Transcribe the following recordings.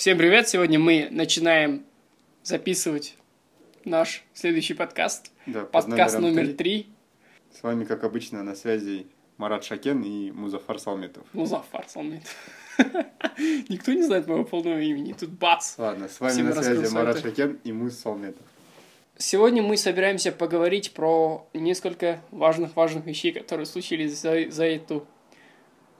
Всем привет! Сегодня мы начинаем записывать наш следующий подкаст. Да, под Подкаст номер три. С вами, как обычно, на связи Марат Шакен и Музафар Салметов. Музафар Салмит. Никто не знает моего полного имени. Тут бац! Ладно, с вами Всем на связи Марат сайты. Шакен и Муз Салметов. Сегодня мы собираемся поговорить про несколько важных-важных вещей, которые случились за, за эту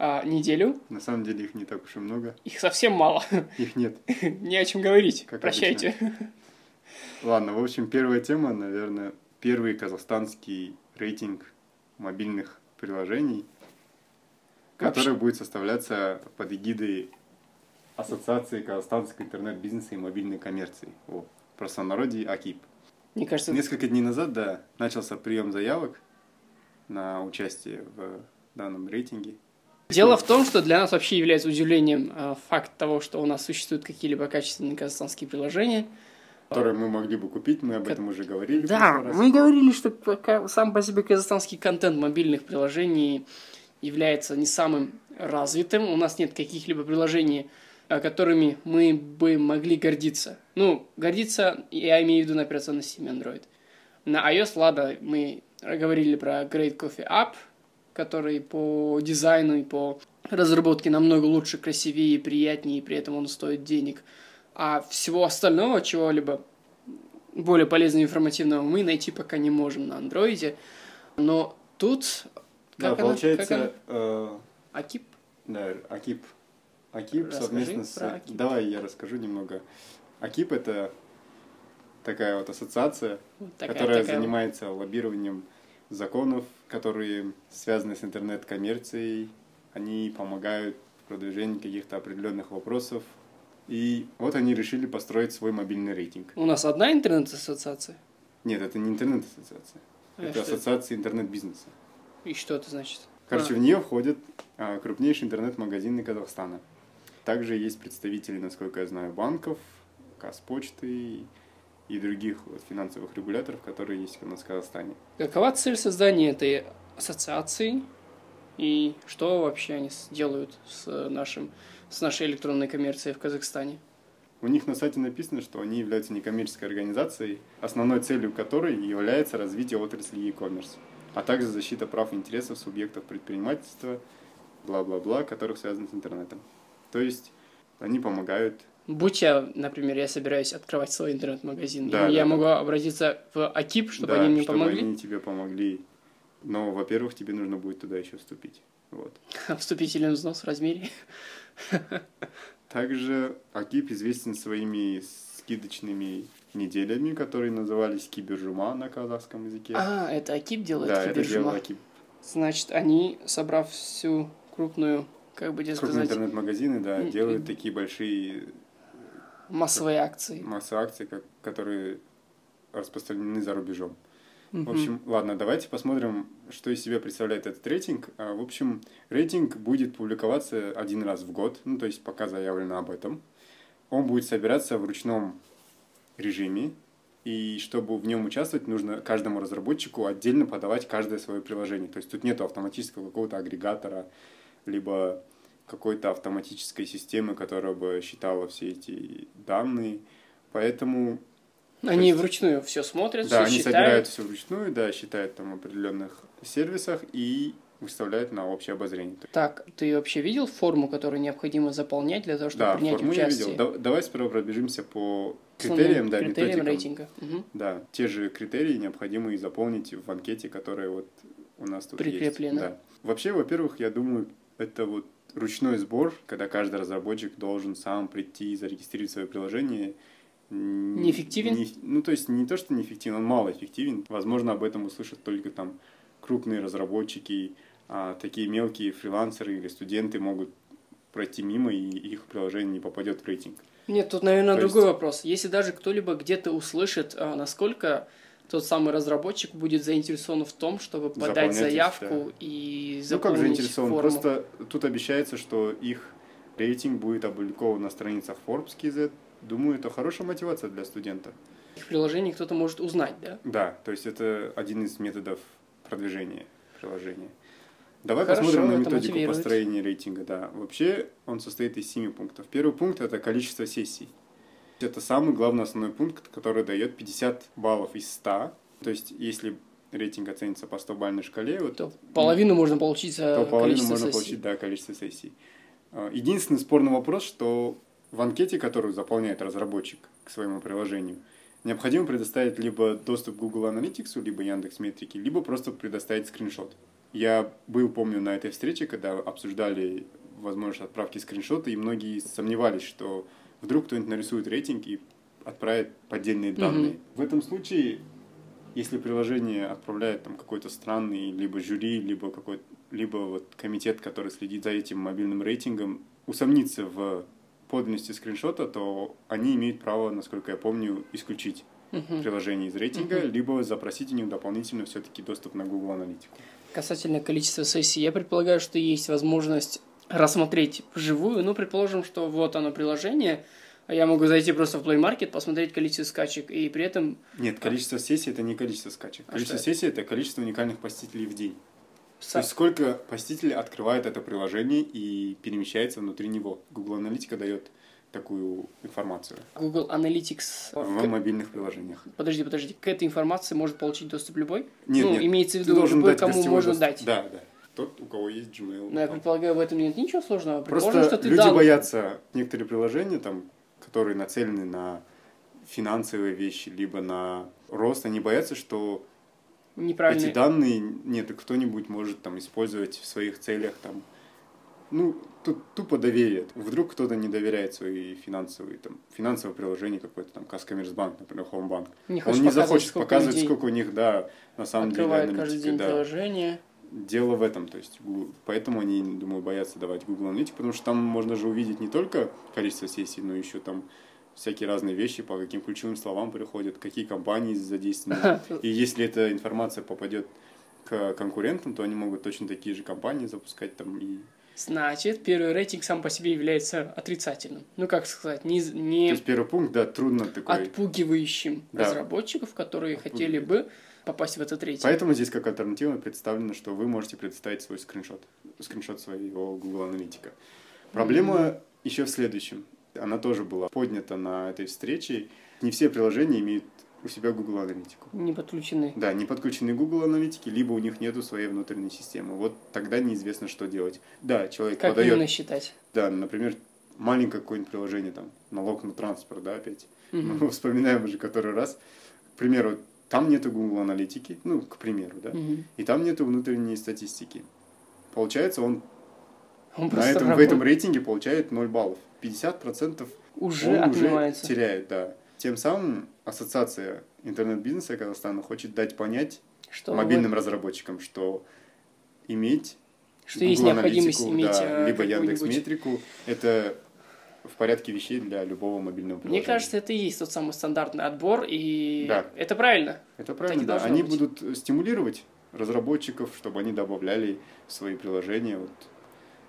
а, неделю. На самом деле их не так уж и много. Их совсем мало. Их нет. Не о чем говорить. Как Прощайте. Ладно, в общем, первая тема, наверное, первый казахстанский рейтинг мобильных приложений, который будет составляться под эгидой Ассоциации казахстанского интернет-бизнеса и мобильной коммерции. О, простонародье АКИП. Мне кажется, Несколько дней назад, да, начался прием заявок на участие в данном рейтинге. Дело в том, что для нас вообще является удивлением э, факт того, что у нас существуют какие-либо качественные казахстанские приложения. которые мы могли бы купить, мы об этом уже говорили. Да, мы говорили, что сам по себе казахстанский контент мобильных приложений является не самым развитым. У нас нет каких-либо приложений, э, которыми мы бы могли гордиться. Ну, гордиться, я имею в виду на операционной системе Android. На iOS, ладно, мы говорили про Great Coffee App, который по дизайну и по разработке намного лучше, красивее, приятнее, и при этом он стоит денег. А всего остального, чего-либо более полезного и информативного мы найти пока не можем на андроиде. Но тут... Да, как она- получается, как она? э, Акип? да, Акип. Акип Расскажи совместно с... Акип. Давай я расскажу немного. Акип это такая вот ассоциация, Вот такая- которая такая занимается лоббированием законов, которые связаны с интернет-коммерцией. Они помогают в продвижении каких-то определенных вопросов. И вот они решили построить свой мобильный рейтинг. У нас одна интернет-ассоциация? Нет, это не интернет-ассоциация. А это ассоциация интернет-бизнеса. И что это значит? Короче, А. в нее входят а, крупнейшие интернет-магазины Казахстана. Также есть представители, насколько я знаю, банков, Казпочты и других вот финансовых регуляторов, которые есть у нас в Казахстане. Какова цель создания этой ассоциации? И что вообще они делают с, нашим, с нашей электронной коммерцией в Казахстане? У них на сайте написано, что они являются некоммерческой организацией, основной целью которой является развитие отрасли e-commerce, а также защита прав и интересов субъектов предпринимательства, бла-бла-бла, которых связаны с интернетом. То есть они помогают Будь я, например, я собираюсь открывать свой интернет-магазин, Да, и я да, могу обратиться в Акип, чтобы да, они мне чтобы помогли они тебе помогли. Но, во-первых, тебе нужно будет туда еще вступить. Вот. вступительный взнос в размере. Также Акип известен своими скидочными неделями, которые назывались Кибержума на казахском языке. А, это Акип делает да, это кибержума. делал Акип. Значит, они, собрав всю крупную, как бы тебе Крупные сказать, интернет-магазины, да, делают такие большие массовые акции. акций, как, которые распространены за рубежом. Мгм. В общем, ладно, давайте посмотрим, что из себя представляет этот рейтинг. А, В общем, рейтинг будет публиковаться один раз в год, ну, то есть пока заявлено об этом. Он будет собираться в ручном режиме, и чтобы в нем участвовать, нужно каждому разработчику отдельно подавать каждое свое приложение. То есть тут нет автоматического какого-то агрегатора, либо какой-то автоматической системы, которая бы считала все эти данные. Поэтому Они есть- вручную все смотрят, да, все они считают. собирают все вручную, да, считают там в определенных сервисах и выставляют на общее обозрение. Так, ты вообще видел форму, которую необходимо заполнять для того, чтобы да, принять форму я участие? видел. Да- давай сперва пробежимся по критериям, да, критериям методикам. рейтинга. Мгм. Да, те же критерии необходимо и заполнить в анкете, которая вот у нас тут Прикреплена. есть. Да. Вообще, во-первых, я думаю, это вот ручной сбор, когда каждый разработчик должен сам прийти и зарегистрировать свое приложение. Неэффективен? не- ну, то есть не то, что неэффективен, он малоэффективен. Возможно, об этом услышат только там крупные разработчики, а такие мелкие фрилансеры или студенты могут пройти мимо, и их приложение не попадет в рейтинг. Нет, тут, наверное, То другой есть- вопрос. Если даже кто-либо где-то услышит, а, насколько тот самый разработчик будет заинтересован в том, чтобы подать Заполнять заявку и Ну, как заполнить заинтересован? форму. Просто тут обещается, что их рейтинг будет опубликован на страницах Forbes KZ. Думаю, это хорошая мотивация для студента. Их приложение кто-то может узнать, да? Да, то есть это один из методов продвижения приложения. Давай Хорошо, посмотрим на методику построения рейтинга. Да. Вообще он состоит из семи пунктов. Первый пункт – это количество сессий. Это самый главный основной пункт, который дает 50 баллов из 100. То есть, если рейтинг оценится по 100-бальной шкале, вот То половину можно получить то половину можно сессий. получить, да, количество сессий. А, Единственный спорный вопрос, что в анкете, которую заполняет разработчик к своему приложению, необходимо предоставить либо доступ к Google Analytics, либо Яндекс Метрики, либо просто предоставить скриншот. Я был, помню, на этой встрече, когда обсуждали возможность отправки скриншота, и многие сомневались, что вдруг кто-нибудь нарисует рейтинг и отправит поддельные данные. В этом случае если приложение отправляет там какой-то странный либо жюри, либо какой либо вот комитет, который следит за этим мобильным рейтингом, усомниться в подлинности скриншота, то они имеют право, насколько я помню, исключить Мгм. приложение из рейтинга, либо запросить у них дополнительно все-таки доступ на Google Аналитику. Касательно количества сессий, я предполагаю, что есть возможность рассмотреть вживую. Ну, предположим, что вот оно приложение, а я могу зайти просто в Play Market, посмотреть количество скачек, и при этом Нет, количество сессий это не количество скачек. А количество сессий это количество уникальных посетителей в день. То са- есть сколько посетителей открывает это приложение и перемещается внутри него. Google Аналитика дает такую информацию Google Analytics... в мобильных приложениях. Подожди, подожди, к этой информации может получить доступ любой? Нет, ну, нет, имеется в виду, любой, дать кому можно доступ. дать. Да, да. Тот, у кого есть Gmail. Но я там. предполагаю, в этом нет ничего сложного. Предположим, Просто что ты люди дал... боятся некоторые приложения, там, которые нацелены на финансовые вещи, либо на рост, они боятся, что эти данные нет, и кто-нибудь может там использовать в своих целях там. Ну, тут тупо доверие. Вдруг кто-то не доверяет свои финансовые, там, финансовое приложение какое-то, там, Каскоммерсбанк, например, Хоумбанк. Не Он не показывать, захочет сколько показывать, людей сколько у них, да, на самом деле открывает каждый аналитика, день да. приложение. Дело в этом, то есть поэтому они, думаю, боятся давать Google Analytics, потому что там можно же увидеть не только количество сессий, но еще там всякие разные вещи, по каким ключевым словам приходят, какие компании задействованы. И если эта информация попадет к конкурентам, то они могут точно такие же компании запускать там и... Значит, первый рейтинг сам по себе является отрицательным. Ну, как сказать, не, То не есть первый пункт, да, трудно такой. отпугивающим Да. разработчиков, которые хотели бы попасть в этот рейтинг. Поэтому здесь как альтернатива представлено, что вы можете предоставить свой скриншот, скриншот своего Google Аналитика. Проблема еще в следующем. Она тоже была поднята на этой встрече. Не все приложения имеют у себя Google Аналитику. Не подключены. Да, не подключены Google Аналитики, либо у них нету своей внутренней системы. Вот тогда неизвестно, что делать. Да, человек Как подает, именно считать? да, например, маленькое какое-нибудь приложение, там, налог на транспорт, да, опять. Мгм. Мы вспоминаем уже который раз. К примеру, там нету Google Аналитики, ну, к примеру, да, Мгм. и там нету внутренней статистики. Получается, он Он на этом, в этом рейтинге получает 0 баллов. 50% уже он отнимается. уже теряет, да. Тем самым Ассоциация интернет-бизнеса Казахстана хочет дать понять Что мобильным разработчикам, что иметь Что есть Google необходимость Аналитику, иметь, да, э, либо Яндекс Метрику, это в порядке вещей для любого мобильного Мне приложения. кажется, это и есть тот самый стандартный отбор, и Да. это правильно. Это правильно, да. Они быть. будут стимулировать разработчиков, чтобы они добавляли в свои приложения вот,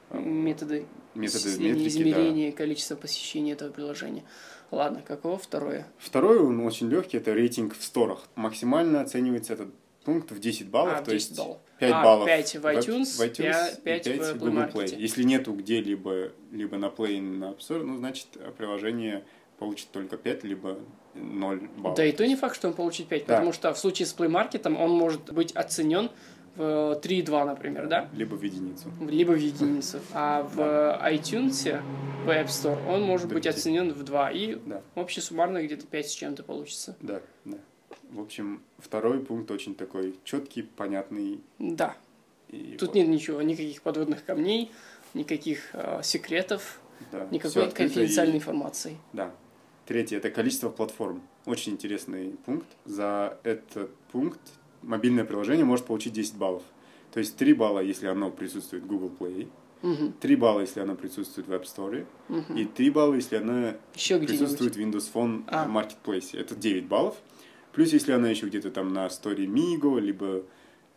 а, Методы, методы метрики. да. измерения количества посещений этого приложения. Ладно, каково второе? Второй, он очень легкий, это рейтинг в сторах. Максимально оценивается этот пункт в 10 баллов, А, то 10 есть баллов. 5 А, баллов 5 в iTunes, в iTunes и 5 в 5 Play в Google Play. Market. Если нету где-либо либо на Play, на App Store, ну, значит, приложение получит только 5, либо 0 баллов. Да и то не факт, что он получит 5, Да. потому что в случае с Play Market он может быть оценен в 3,2, например, да? Либо в единицу. Либо в единицу. А в iTunes, в App Store, он может Да, быть оценен в 2. И Да, общий суммарно где-то 5 с чем-то получится. да, да. В общем, второй пункт очень такой четкий, понятный. Да. И Тут вот, нет ничего, никаких подводных камней, никаких э, секретов, да, никакой открыто и- конфиденциальной информации. Да. Третье – это количество платформ. Очень интересный пункт. За этот пункт мобильное приложение может получить 10 баллов. То есть 3 балла, если оно присутствует в Google Play, Мгм, 3 балла, если оно присутствует в App Store, мгм. и 3 балла, если оно Еще присутствует в Windows Phone А. Marketplace. Это 9 баллов. Плюс, если она еще где-то там на Story Migo, либо,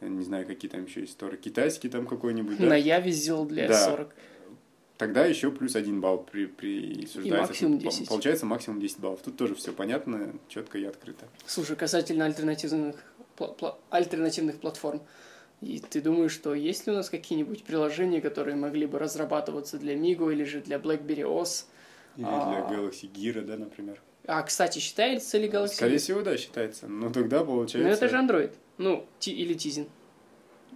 э, не знаю, какие там еще есть сторы, китайский там какой-нибудь, да? На Яве сделал для Да. 40. Тогда еще плюс один балл при, присуждается. максимум Тут по- 10. Получается максимум 10 баллов. Тут тоже все понятно, четко и открыто. Слушай, касательно альтернативных, пла- пла- альтернативных платформ. И ты думаешь, что есть ли у нас какие-нибудь приложения, которые могли бы разрабатываться для Migo или же для BlackBerry OS? Или А. для Galaxy Gear, да, например. А, кстати, считается ли Galaxy? Скорее всего, да, считается. Но тогда получается... Ну, это же Android. Ну, ти- или Tizen.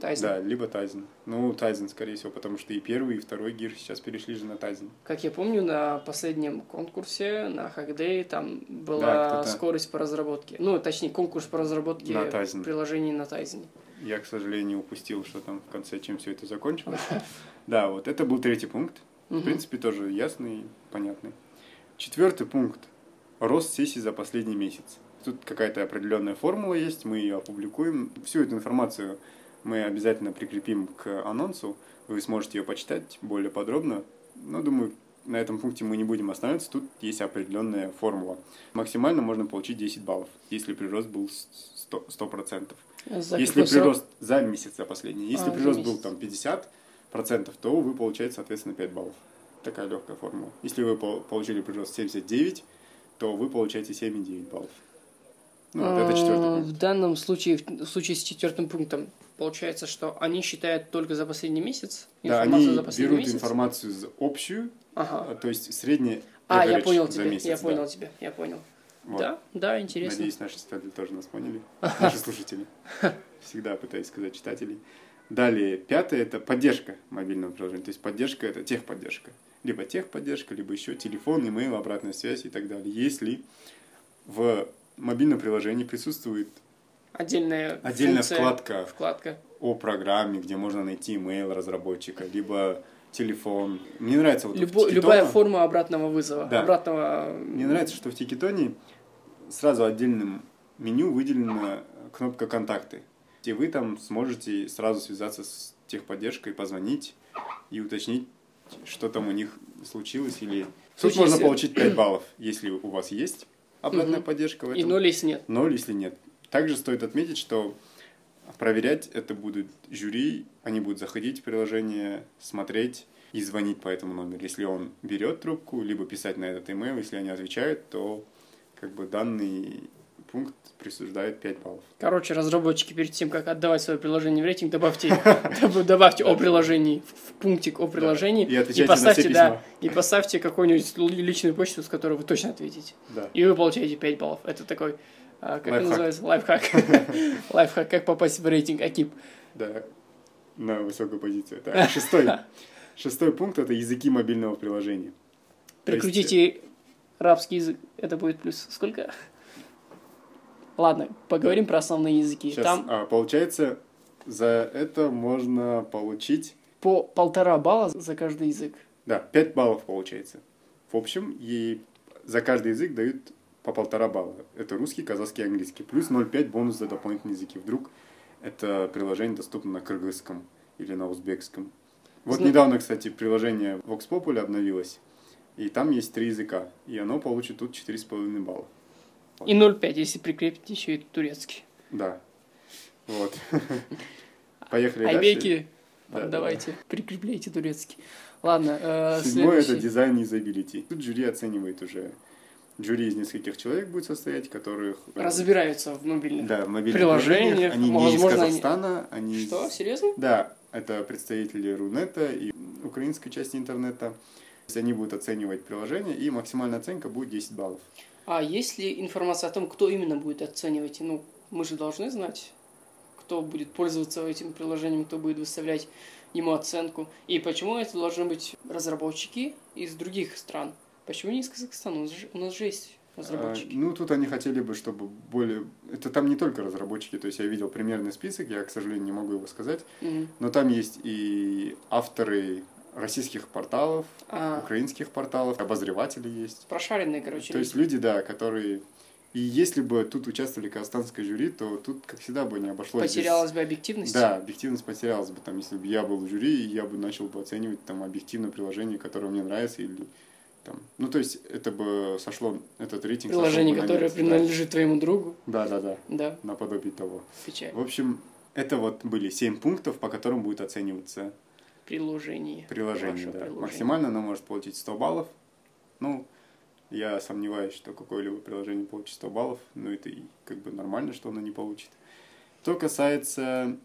Tizen. Да, либо Tizen. Ну, Tizen, скорее всего, потому что и первый, и второй гир сейчас перешли же на Tizen. Как я помню, на последнем конкурсе, на Hackday, там Да, была кто-то- скорость по разработке. Ну, точнее, конкурс по разработке На Tizen. приложений на Tizen. Я, к сожалению, упустил, что там в конце, чем все это закончилось. Да, вот это был третий пункт. В принципе, тоже ясный понятный. Четвертый пункт. Рост сессий за последний месяц. Тут какая-то определенная формула есть, мы ее опубликуем. Всю эту информацию мы обязательно прикрепим к анонсу. Вы сможете ее почитать более подробно. Но, думаю, на этом пункте мы не будем останавливаться. Тут есть определенная формула. Максимально можно получить 10 баллов, если прирост был 100%. 100%. За Если прирост за месяц за последний, если А, прирост был там 50 процентов, то вы получаете, соответственно, 5 баллов. Такая легкая формула. Если вы пол- получили прирост 79, то вы получаете 7,9 баллов. Ну, вот это четвертый А, пункт. В данном случае, в случае с четвертым пунктом, получается, что они считают только за последний месяц? Да, они за последний берут месяц? информацию за общую, Ага. а, то есть средний А, я понял тебя, месяц, я да. понял тебя, я понял. Вот. Да, да, интересно. Надеюсь, наши читатели тоже нас поняли. Наши слушатели. Всегда пытаюсь сказать читателей. Далее, пятое – это поддержка мобильного приложения. То есть поддержка – это техподдержка. Либо техподдержка, либо еще телефон, имейл, обратная связь и так далее. Если в мобильном приложении присутствует Отдельная, отдельная функция, вкладка вкладка. о программе, где можно найти имейл разработчика, либо телефон. Мне нравится вот в Любо- Тикетоне- любая форма обратного вызова. Да. Обратного... Мне нравится, что в Тикетоне сразу отдельным меню выделена кнопка «Контакты». И вы там сможете сразу связаться с техподдержкой, позвонить и уточнить, что там у них случилось. Или... Тут случае, можно если- получить 5 баллов, если у вас есть обратная Мгм. поддержка в И этом. ноль, если нет. Ноль, если нет. Также стоит отметить, что проверять это будут жюри, они будут заходить в приложение, смотреть и звонить по этому номеру. Если он берет трубку, либо писать на этот email, если они отвечают, то как бы данный пункт присуждает 5 баллов. Короче, разработчики, перед тем, как отдавать свое приложение в рейтинг, добавьте, доб- добавьте о приложении в пунктик о приложении И поставьте, да, и поставьте какую-нибудь личную почту, с которой вы точно ответите. И вы получаете 5 баллов. Это такой, а, как это называется, лайфхак. Лайфхак, как попасть в рейтинг Акип. Да, на высокую позицию. Так, шестой. Шестой пункт – это языки мобильного приложения. Прикрутите рабский язык, это будет плюс сколько? Ладно, поговорим про основные языки. Сейчас, Там а, получается, за это можно получить по полтора балла за каждый язык. Да, 5 баллов получается. В общем, и за каждый язык дают по полтора балла. Это русский, казахский, английский. Плюс 0,5 бонус за дополнительные языки. Вдруг это приложение доступно на кыргызском или на узбекском. Вот Зна- недавно, кстати, приложение Vox Populi обновилось. И там есть три языка. И оно получит тут 4,5 балла. И 0,5, если прикрепить еще и турецкий. Да. Вот. Поехали дальше. Айбеки, Да, да. давайте, прикрепляйте турецкий. Ладно, э, Седьмое это дизайн юзабилити. Тут жюри оценивает уже. Жюри из нескольких человек будет состоять, которых... э, Разбираются в мобильных. Да, в мобильных приложениях. Они не из возможно, они- Казахстана, они... из- Что, серьезно? Да, это представители Рунета и украинской части интернета. То есть они будут оценивать приложение, и максимальная оценка будет 10 баллов. А есть ли информация о том, кто именно будет оценивать? Ну, мы же должны знать, кто будет пользоваться этим приложением, кто будет выставлять ему оценку. И почему это должны быть разработчики из других стран? Почему не из Казахстана? У нас же, у нас же есть разработчики. А, Ну, тут они хотели бы, чтобы более... Это там не только разработчики, то есть я видел примерный список, я, к сожалению, не могу его сказать, Мгм. но там есть и авторы российских порталов, А, украинских порталов, обозреватели есть. прошаренные, короче. То есть люди, да, которые... И если бы тут участвовали казахстанское жюри, то тут, как всегда, бы не обошлось без- Потерялась бы объективность. Да, объективность потерялась бы. Там, если бы я был в жюри, я бы начал бы оценивать там объективное приложение, которое мне нравится, или там... Ну, то есть, это бы сошло, этот рейтинг Приложение, бы которое нет, да. принадлежит твоему другу. Да, да, да, Да, наподобие того. печаль. В общем, это вот были семь пунктов, по которым будет оцениваться Приложение. приложение. Да. приложение. Максимально оно может получить 100 баллов. Ну, я сомневаюсь, что какое-либо приложение получит 100 баллов, но это и как бы нормально, что оно не получит. Что касается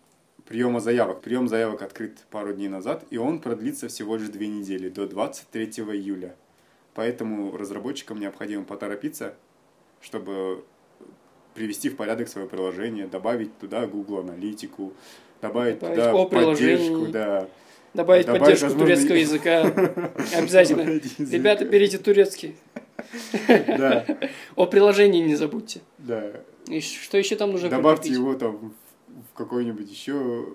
приема заявок. Прием заявок открыт пару дней назад, и он продлится всего лишь две недели, до 23 июля. Поэтому разработчикам необходимо поторопиться, чтобы привести в порядок свое приложение, добавить туда Google аналитику, добавить, Добавить туда поддержку, приложении. да. Добавить, Добавить, поддержку возможно, турецкого языка. Обязательно. Ребята, берите турецкий. Да, О приложении не забудьте. да. И что еще там нужно Добавьте прикрепить? его там в- какой-нибудь еще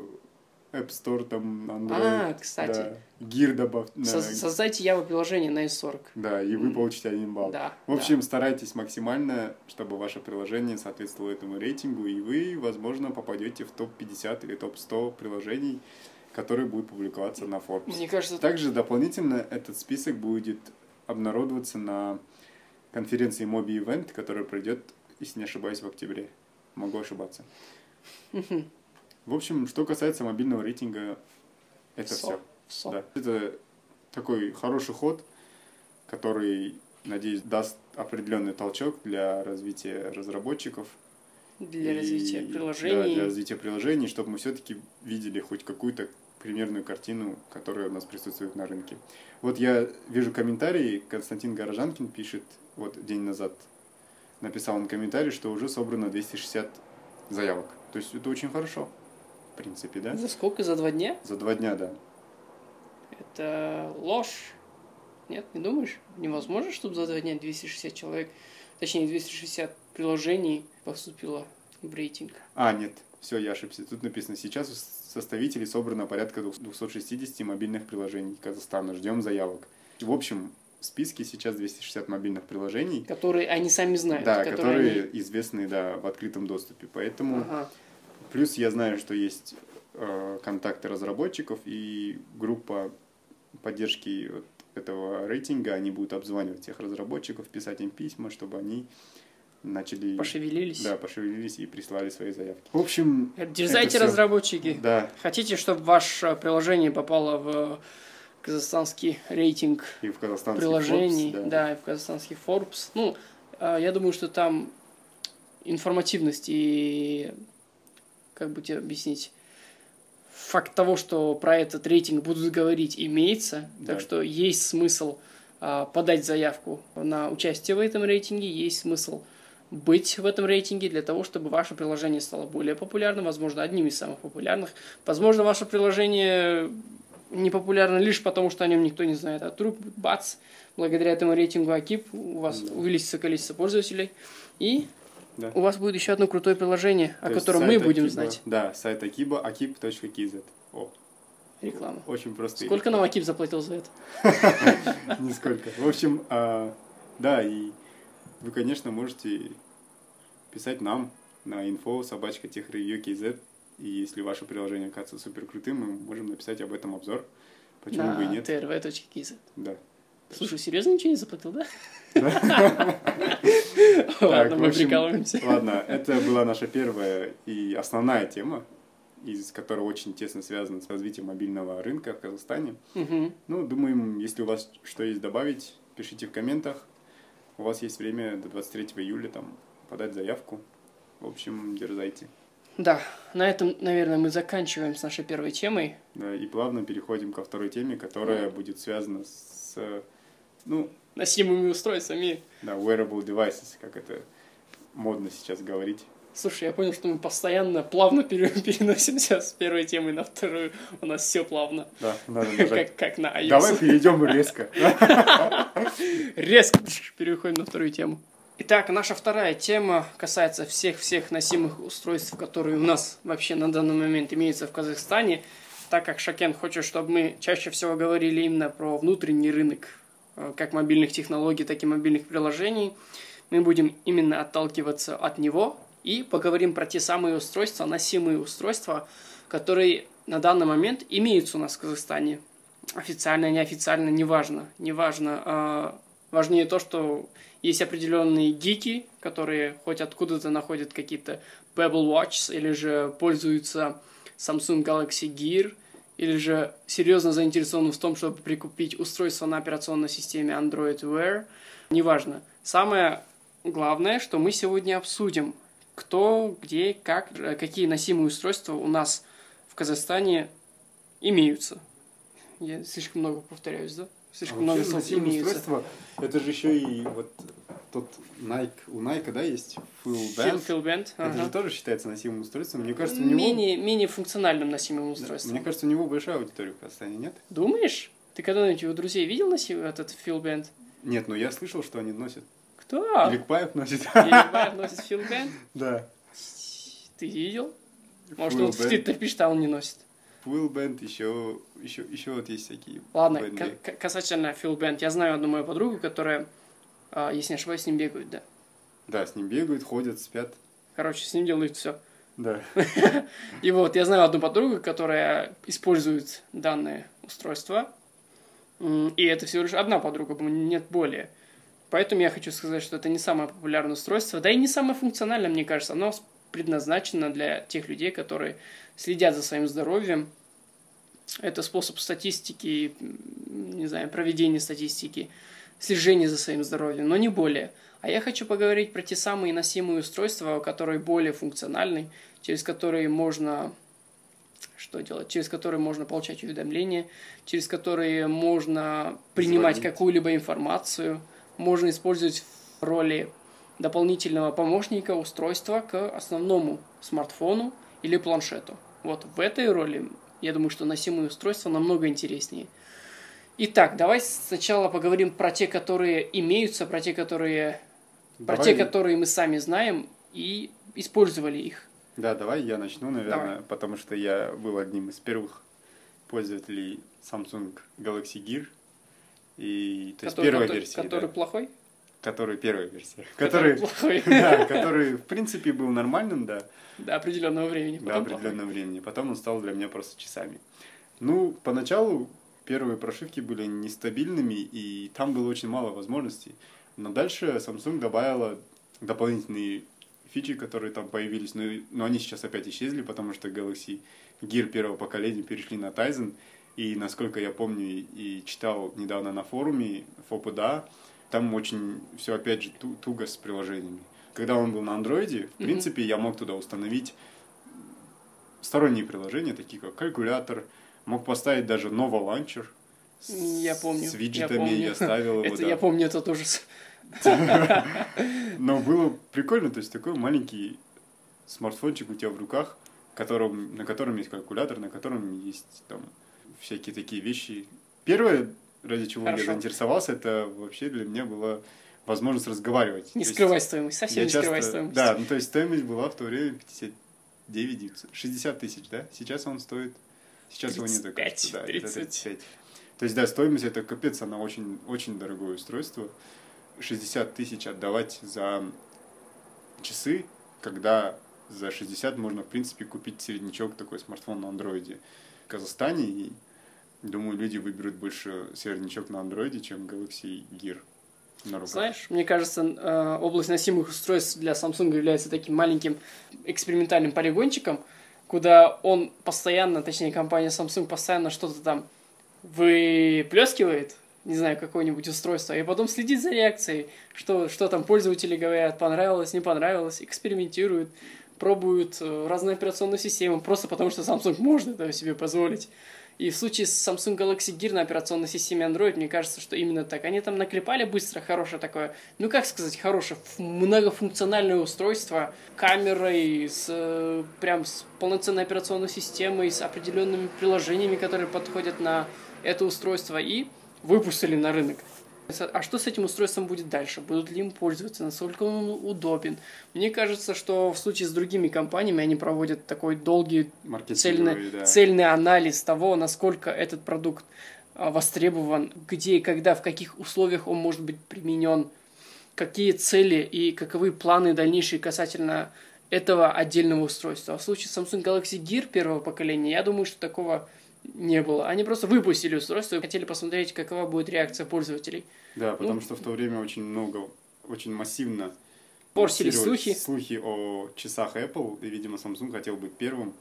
App Store, там, Android. А, кстати. Да. Гир добавьте. да. Соз- Создайте Java приложение на S40. Да, и вы получите один балл. Да. В общем, старайтесь максимально, чтобы ваше приложение соответствовало этому рейтингу, и вы, возможно, попадете в топ-50 или топ-100 приложений, которые будут публиковаться на да. Forbes. Мне кажется, Также дополнительно этот список будет обнародоваться на конференции Mobi Event, которая пройдет, если не ошибаюсь, в октябре. Могу ошибаться. В общем, что касается мобильного рейтинга, это все. всё. Да. Это такой хороший ход, который, надеюсь, даст определенный толчок для развития разработчиков. Для И- развития Да, приложений. для развития приложений, чтобы мы все-таки видели хоть какую-то примерную картину, которая у нас присутствует на рынке. Вот я вижу комментарии, Константин Горожанкин пишет, вот день назад написал он комментарий, что уже собрано 260 заявок. То есть это очень хорошо, в принципе, да? За сколько? За два дня? За два дня, да. Это ложь. Нет, не думаешь? Невозможно, чтобы за два дня 260 человек, точнее 260 приложений поступило в рейтинг. А, нет, все, я ошибся. Тут написано, сейчас составителей собрано порядка 260 мобильных приложений Казахстана. Ждем заявок. В общем, в списке сейчас 260 мобильных приложений, Которые они сами знают. да, которые, они- известны да, в открытом доступе. Поэтому, Ага. плюс я знаю, что есть э, контакты разработчиков и группа поддержки вот этого рейтинга. Они будут обзванивать всех разработчиков, писать им письма, чтобы они начали... Пошевелились. Да, пошевелились и прислали свои заявки. В общем, Дерзайте, разработчики. Да, Хотите, чтобы ваше приложение попало в казахстанский рейтинг и в казахстанский приложений, Forbes, да. и в казахстанский Forbes. Ну, а, я думаю, что там информативность и, как бы тебе объяснить, факт того, что про этот рейтинг будут говорить, имеется. Да. Так что есть смысл а, подать заявку на участие в этом рейтинге, есть смысл быть в этом рейтинге для того, чтобы ваше приложение стало более популярным, возможно, одним из самых популярных. Возможно, ваше приложение не популярно лишь потому, что о нем никто не знает, а вдруг, бац, благодаря этому рейтингу Акип у вас Да. увеличится количество пользователей, и Да. у вас будет еще одно крутое приложение, о То есть котором мы будем Акиба- знать. Да, сайт Акиба, akib.kz. О, Реклама. очень просто. Сколько нам Акип заплатил за это? Нисколько. В общем, а, да, и вы, конечно, можете писать нам на info собачка техревью.kz. И если ваше приложение окажется супер крутым, мы можем написать об этом обзор. Почему бы и На нет? trv.kz. Да. Слушай, серьезно ничего не заплатил, да? Ладно, мы прикалываемся. Ладно, это была наша первая и основная тема, из которой очень тесно связана с развитием мобильного рынка в Казахстане. Ну, думаем, если у вас что есть добавить, пишите в комментах. У вас есть время до 23 июля там подать заявку. В общем, дерзайте. Да, на этом, наверное, мы заканчиваем с нашей первой темой. Да, и плавно переходим ко второй теме, которая будет связана с, ну, Носимыми устройствами. да, wearable devices, как это модно сейчас говорить. Слушай, я понял, что мы постоянно плавно пере- переносимся с первой темы на вторую. У нас все плавно. Да, надо. Как, как на iOS. Давай перейдем резко. Резко переходим на вторую тему. Итак, наша вторая тема касается всех-всех носимых устройств, которые у нас вообще на данный момент имеются в Казахстане. Так как Шакен хочет, чтобы мы чаще всего говорили именно про внутренний рынок э, как мобильных технологий, так и мобильных приложений, мы будем именно отталкиваться от него и поговорим про те самые устройства, носимые устройства, которые на данный момент имеются у нас в Казахстане. Официально, неофициально, неважно. Неважно. а, Важнее то, что есть определенные гики, которые хоть откуда-то находят какие-то Pebble Watch или же пользуются Samsung Galaxy Gear, или же серьезно заинтересованы в том, чтобы прикупить устройство на операционной системе Android Wear. Неважно. Самое главное, что мы сегодня обсудим, кто, где, как, э, какие носимые устройства у нас в Казахстане имеются. Я слишком много повторяюсь, да? Слишком а много слов имеются. устройство, это же еще и вот тот Nike, у Nike, да, есть Full Band. Бенд, Это ага. же тоже считается носимым устройством. Мне кажется, у него... менее, менее функциональным носимым Да, устройством. Мне кажется, у него большая аудитория в Казахстане, нет? Думаешь? Ты когда-нибудь у друзей видел носимый этот Фил Бенд? Нет, но я слышал, что они носят. Кто? Иликпаев носит. Еребаев носит Фил Бенд? Да. Ты видел? Может, он в пишет, а он не носит. Band, еще, еще, еще вот есть всякие Ладно, касательно Фил Бенд. Я знаю одну мою подругу, которая, а, если не ошибаюсь, с ним бегают, да. Да, с ним бегают, ходят, спят. Короче, с ним делают все. Да. И вот я знаю одну подругу, которая использует данное устройство. И это всего лишь одна подруга, нет более. Поэтому я хочу сказать, что это не самое популярное устройство, да и не самое функциональное, мне кажется. Оно предназначено для тех людей, которые следят за своим здоровьем. Это способ статистики, не знаю, проведения статистики, слежения за своим здоровьем, но не более. А я хочу поговорить про те самые носимые устройства, которые более функциональны, через которые можно что делать, через которые можно получать уведомления, через которые можно принимать какую-либо информацию, можно использовать в роли дополнительного помощника устройства к основному смартфону или планшету. Вот в этой роли, я думаю, что носимые устройства намного интереснее. Итак, давай сначала поговорим про те, которые имеются, про те, которые, про Давай- те, которые мы сами знаем и использовали их. Да, давай я начну, наверное, потому что я был одним из первых пользователей Samsung Galaxy Gear. И, то есть который, первая который- версия, который да. плохой? Который первая версия. Который Который, плохой. да, который, в принципе, был нормальным, да, До определенного времени. до потом плохой. определенного времени. Потом он стал для меня просто часами. Ну, поначалу первые прошивки были нестабильными, и там было очень мало возможностей. Но дальше Samsung добавила дополнительные фичи, которые там появились, но, но они сейчас опять исчезли, потому что Galaxy Gear первого поколения перешли на Tizen, и насколько я помню и, читал недавно на форуме FOPDA, там очень все опять же ту- туго с приложениями. Когда он был на андроиде, в Мгм. принципе, я мог туда установить сторонние приложения, такие как калькулятор, мог поставить даже Nova Launcher с, Я помню, с я виджетами, помню. я ставил его, Это, да. Я помню этот ужас. Но было прикольно, то есть такой маленький смартфончик у тебя в руках, которым, на котором есть калькулятор, на котором есть там всякие такие вещи. Первое, ради чего Хорошо. я заинтересовался, это вообще для меня была возможность разговаривать. Не То есть скрывай стоимость, совсем не часто- скрывай стоимость. Да, ну то есть стоимость была в то время 59 900, 60 тысяч, да? Сейчас он стоит... Сейчас его нет, 35, кажется, да, это 30. 35. То есть, да, стоимость это капец, она очень, очень дорогое устройство. 60 тысяч отдавать за часы, когда за 60 можно, в принципе, купить середнячок такой смартфон на андроиде в Казахстане. Думаю, люди выберут больше середнячок на андроиде, чем Galaxy Gear на руках. Знаешь, мне кажется, э, область носимых устройств для Samsung является таким маленьким экспериментальным полигончиком, куда он постоянно, точнее, компания Samsung постоянно что-то там выплескивает, не знаю, какое-нибудь устройство, и потом следит за реакцией, что, что там пользователи говорят, понравилось, не понравилось, экспериментируют, пробуют э, разные операционные системы, просто потому что Samsung может это себе позволить. И в случае с Samsung Galaxy Gear на операционной системе Android, мне кажется, что именно так. Они там наклепали быстро хорошее такое, ну как сказать, хорошее, многофункциональное устройство, камерой, с э, прям с полноценной операционной системой, с определенными приложениями, которые подходят на это устройство, и выпустили на рынок. А что с этим устройством будет дальше? Будут ли им пользоваться? Насколько он удобен? Мне кажется, что в случае с другими компаниями они проводят такой долгий цельный, да. цельный анализ того, насколько этот продукт а, востребован, где и когда, в каких условиях он может быть применен, какие цели и каковы планы дальнейшие касательно этого отдельного устройства. А в случае Samsung Galaxy Gear первого поколения, я думаю, что такого не было. Они просто выпустили устройство и хотели посмотреть, какова будет реакция пользователей. Да, потому Ну, что в то время очень много, очень массивно муссировались слухи. слухи о часах Apple, и, видимо, Samsung хотел быть первым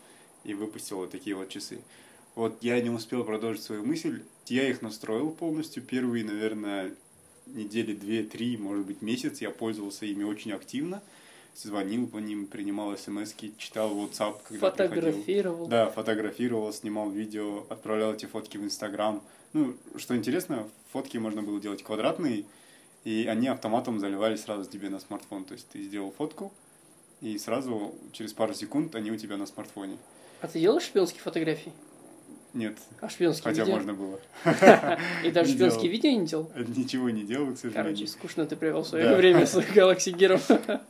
и выпустил вот такие вот часы. Вот я не успел продолжить свою мысль. Я их настроил полностью. Первые, наверное, недели две-три, может быть, месяц я пользовался ими очень активно. Звонил по ним, принимал смс читал WhatsApp, когда Фотографировал. приходил. Да, фотографировал, снимал видео, отправлял эти фотки в Инстаграм. Ну, что интересно, фотки можно было делать квадратные, и они автоматом заливались сразу тебе на смартфон. То есть ты сделал фотку, и сразу через пару секунд они у тебя на смартфоне. А ты делал шпионские фотографии? Нет. А шпионские Хотя видео? можно было. И даже шпионские видео не делал? Ничего не делал, к сожалению. Короче, скучно ты провел свое время с Galaxy Gear.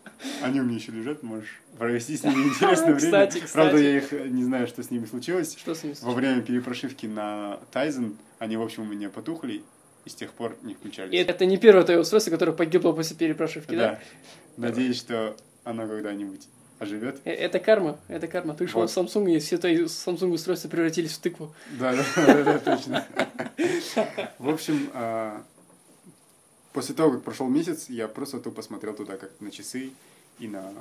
Они у меня еще лежат, можешь провести с ними интересное время. Правда, я их э, не знаю, что с ними случилось. Что с ним Во время перепрошивки на Tizen они, в общем, у меня потухли и с тех пор не И включались. это не первое твое устройство, которое погибло после перепрошивки, да? Да. Надеюсь, что оно когда-нибудь оживет. Э, Это карма, это карма. Ты ушел Вот. в Samsung, и все твои Samsung устройства превратились в тыкву. Да, да, да, точно. В общем, а, после того, как прошел месяц, я просто тупо смотрел туда, как на часы и на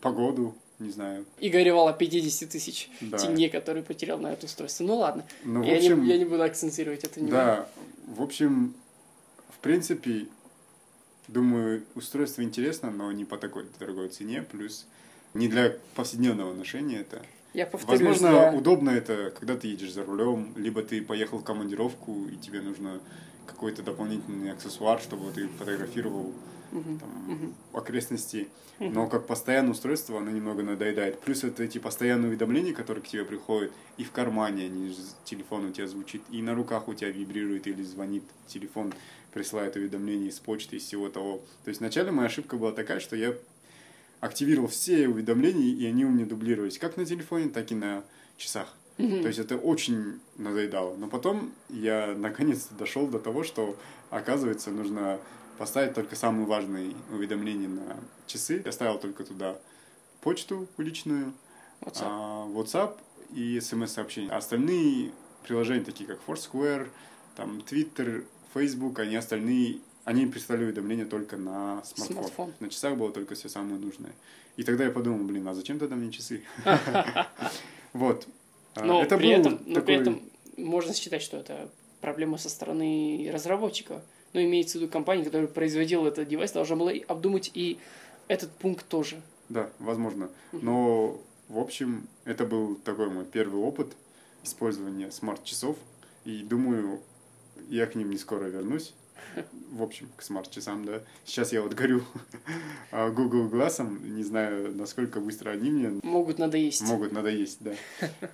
погоду, не знаю. И горевал о 50 тысяч Да. тенге, которые потерял на это устройство. Ну ладно, Ну, я, общем, не, я не буду акцентировать это. Да, в общем, в принципе, думаю, устройство интересно, но не по такой дорогой цене, плюс не для повседневного ношения это. Я повторюсь, Возможно, для- удобно это, когда ты едешь за рулем, либо ты поехал в командировку, и тебе нужно какой-то дополнительный аксессуар, чтобы ты фотографировал Мгм, там, мгм. окрестности. Но как постоянное устройство оно немного надоедает. Плюс это эти постоянные уведомления, которые к тебе приходят, и в кармане они, телефон у тебя звучит, и на руках у тебя вибрирует или звонит телефон, присылает уведомления из почты, из всего того. То есть вначале моя ошибка была такая, что я активировал все уведомления, и они у меня дублировались как на телефоне, так и на часах. Мгм. То есть это очень надоедало. Но потом я наконец-то дошел до того, что, оказывается, нужно поставить только самые важные уведомления на часы. Я ставил только туда почту личную, WhatsApp. а, WhatsApp и смс-сообщения. А остальные приложения, такие как Foursquare, там, Twitter, Facebook, они остальные, они представляли уведомления только на смартфон. Смартфон. На часах было только все самое нужное. И тогда я подумал, блин, а зачем тогда мне часы? Вот. А, Но, это при этом, но при такой- этом можно считать, что это проблема со стороны разработчика. Но имеется в виду компания, которая производила этот девайс, должна была обдумать и этот пункт тоже. Да, возможно. Но, в общем, это был такой мой первый опыт использования смарт-часов. И думаю, я к ним не скоро вернусь. В общем, к смарт-часам, да. Сейчас я вот горю а, Google Glass, не знаю, насколько быстро они мне Могут надоесть. могут надоесть, да.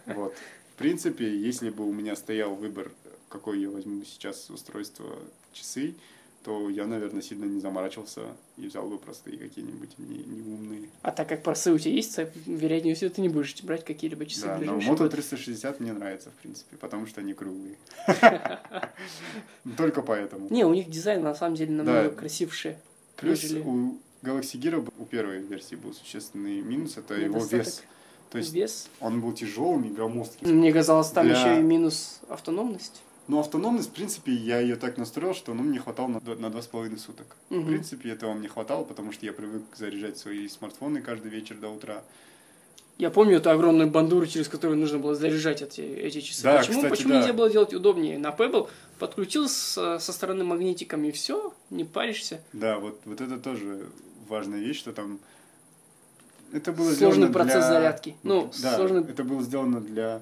Вот. В принципе, если бы у меня стоял выбор, какой я возьму сейчас устройство часы, то я, наверное, сильно не заморачивался и взял бы простые какие-нибудь не, неумные. А так как просы у тебя есть, вероятнее всего, ты не будешь брать какие-либо часы Да, но Moto год. 360 мне нравится, в принципе, потому что они круглые. Только поэтому. Не, у них дизайн на самом деле намного красивше. Плюс у Galaxy Gear у первой версии был существенный минус, это его недостаток. вес. То есть Вес. он был тяжелым и громоздким. Мне казалось, там еще и минус автономность. Но автономность, в принципе, я ее так настроил, что ну, мне хватало на, два с половиной суток. Мгм. В принципе, этого мне хватало, потому что я привык заряжать свои смартфоны каждый вечер до утра. Я помню эту огромную бандуру, через которую нужно было заряжать эти, эти часы. Да, Почему, кстати, почему да. нельзя было делать удобнее? На Pebble подключил с- со стороны магнитиком и все, не паришься. Да, вот, вот это тоже важная вещь, что там это было Сложный сделано процесс для- зарядки. Ну, да, сложный- это было сделано для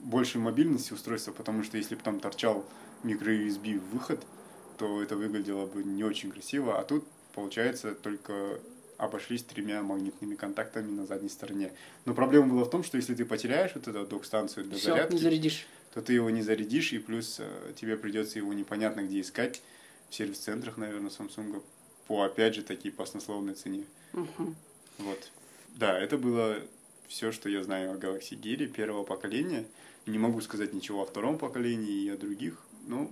большей мобильности устройства, потому что если бы там торчал микро-USB выход, то это выглядело бы не очень красиво, а тут, получается, только обошлись тремя магнитными контактами на задней стороне. Но проблема была в том, что если ты потеряешь вот эту док-станцию для Все, зарядки, не зарядишь. то ты его не зарядишь, и плюс э, тебе придется его непонятно где искать, в сервис-центрах, наверное, Samsung, по, опять же, таки баснословной цене. Мгм. Вот. Да, это было все, что я знаю о Galaxy Gear первого поколения. Не могу сказать ничего о втором поколении и о других, ну,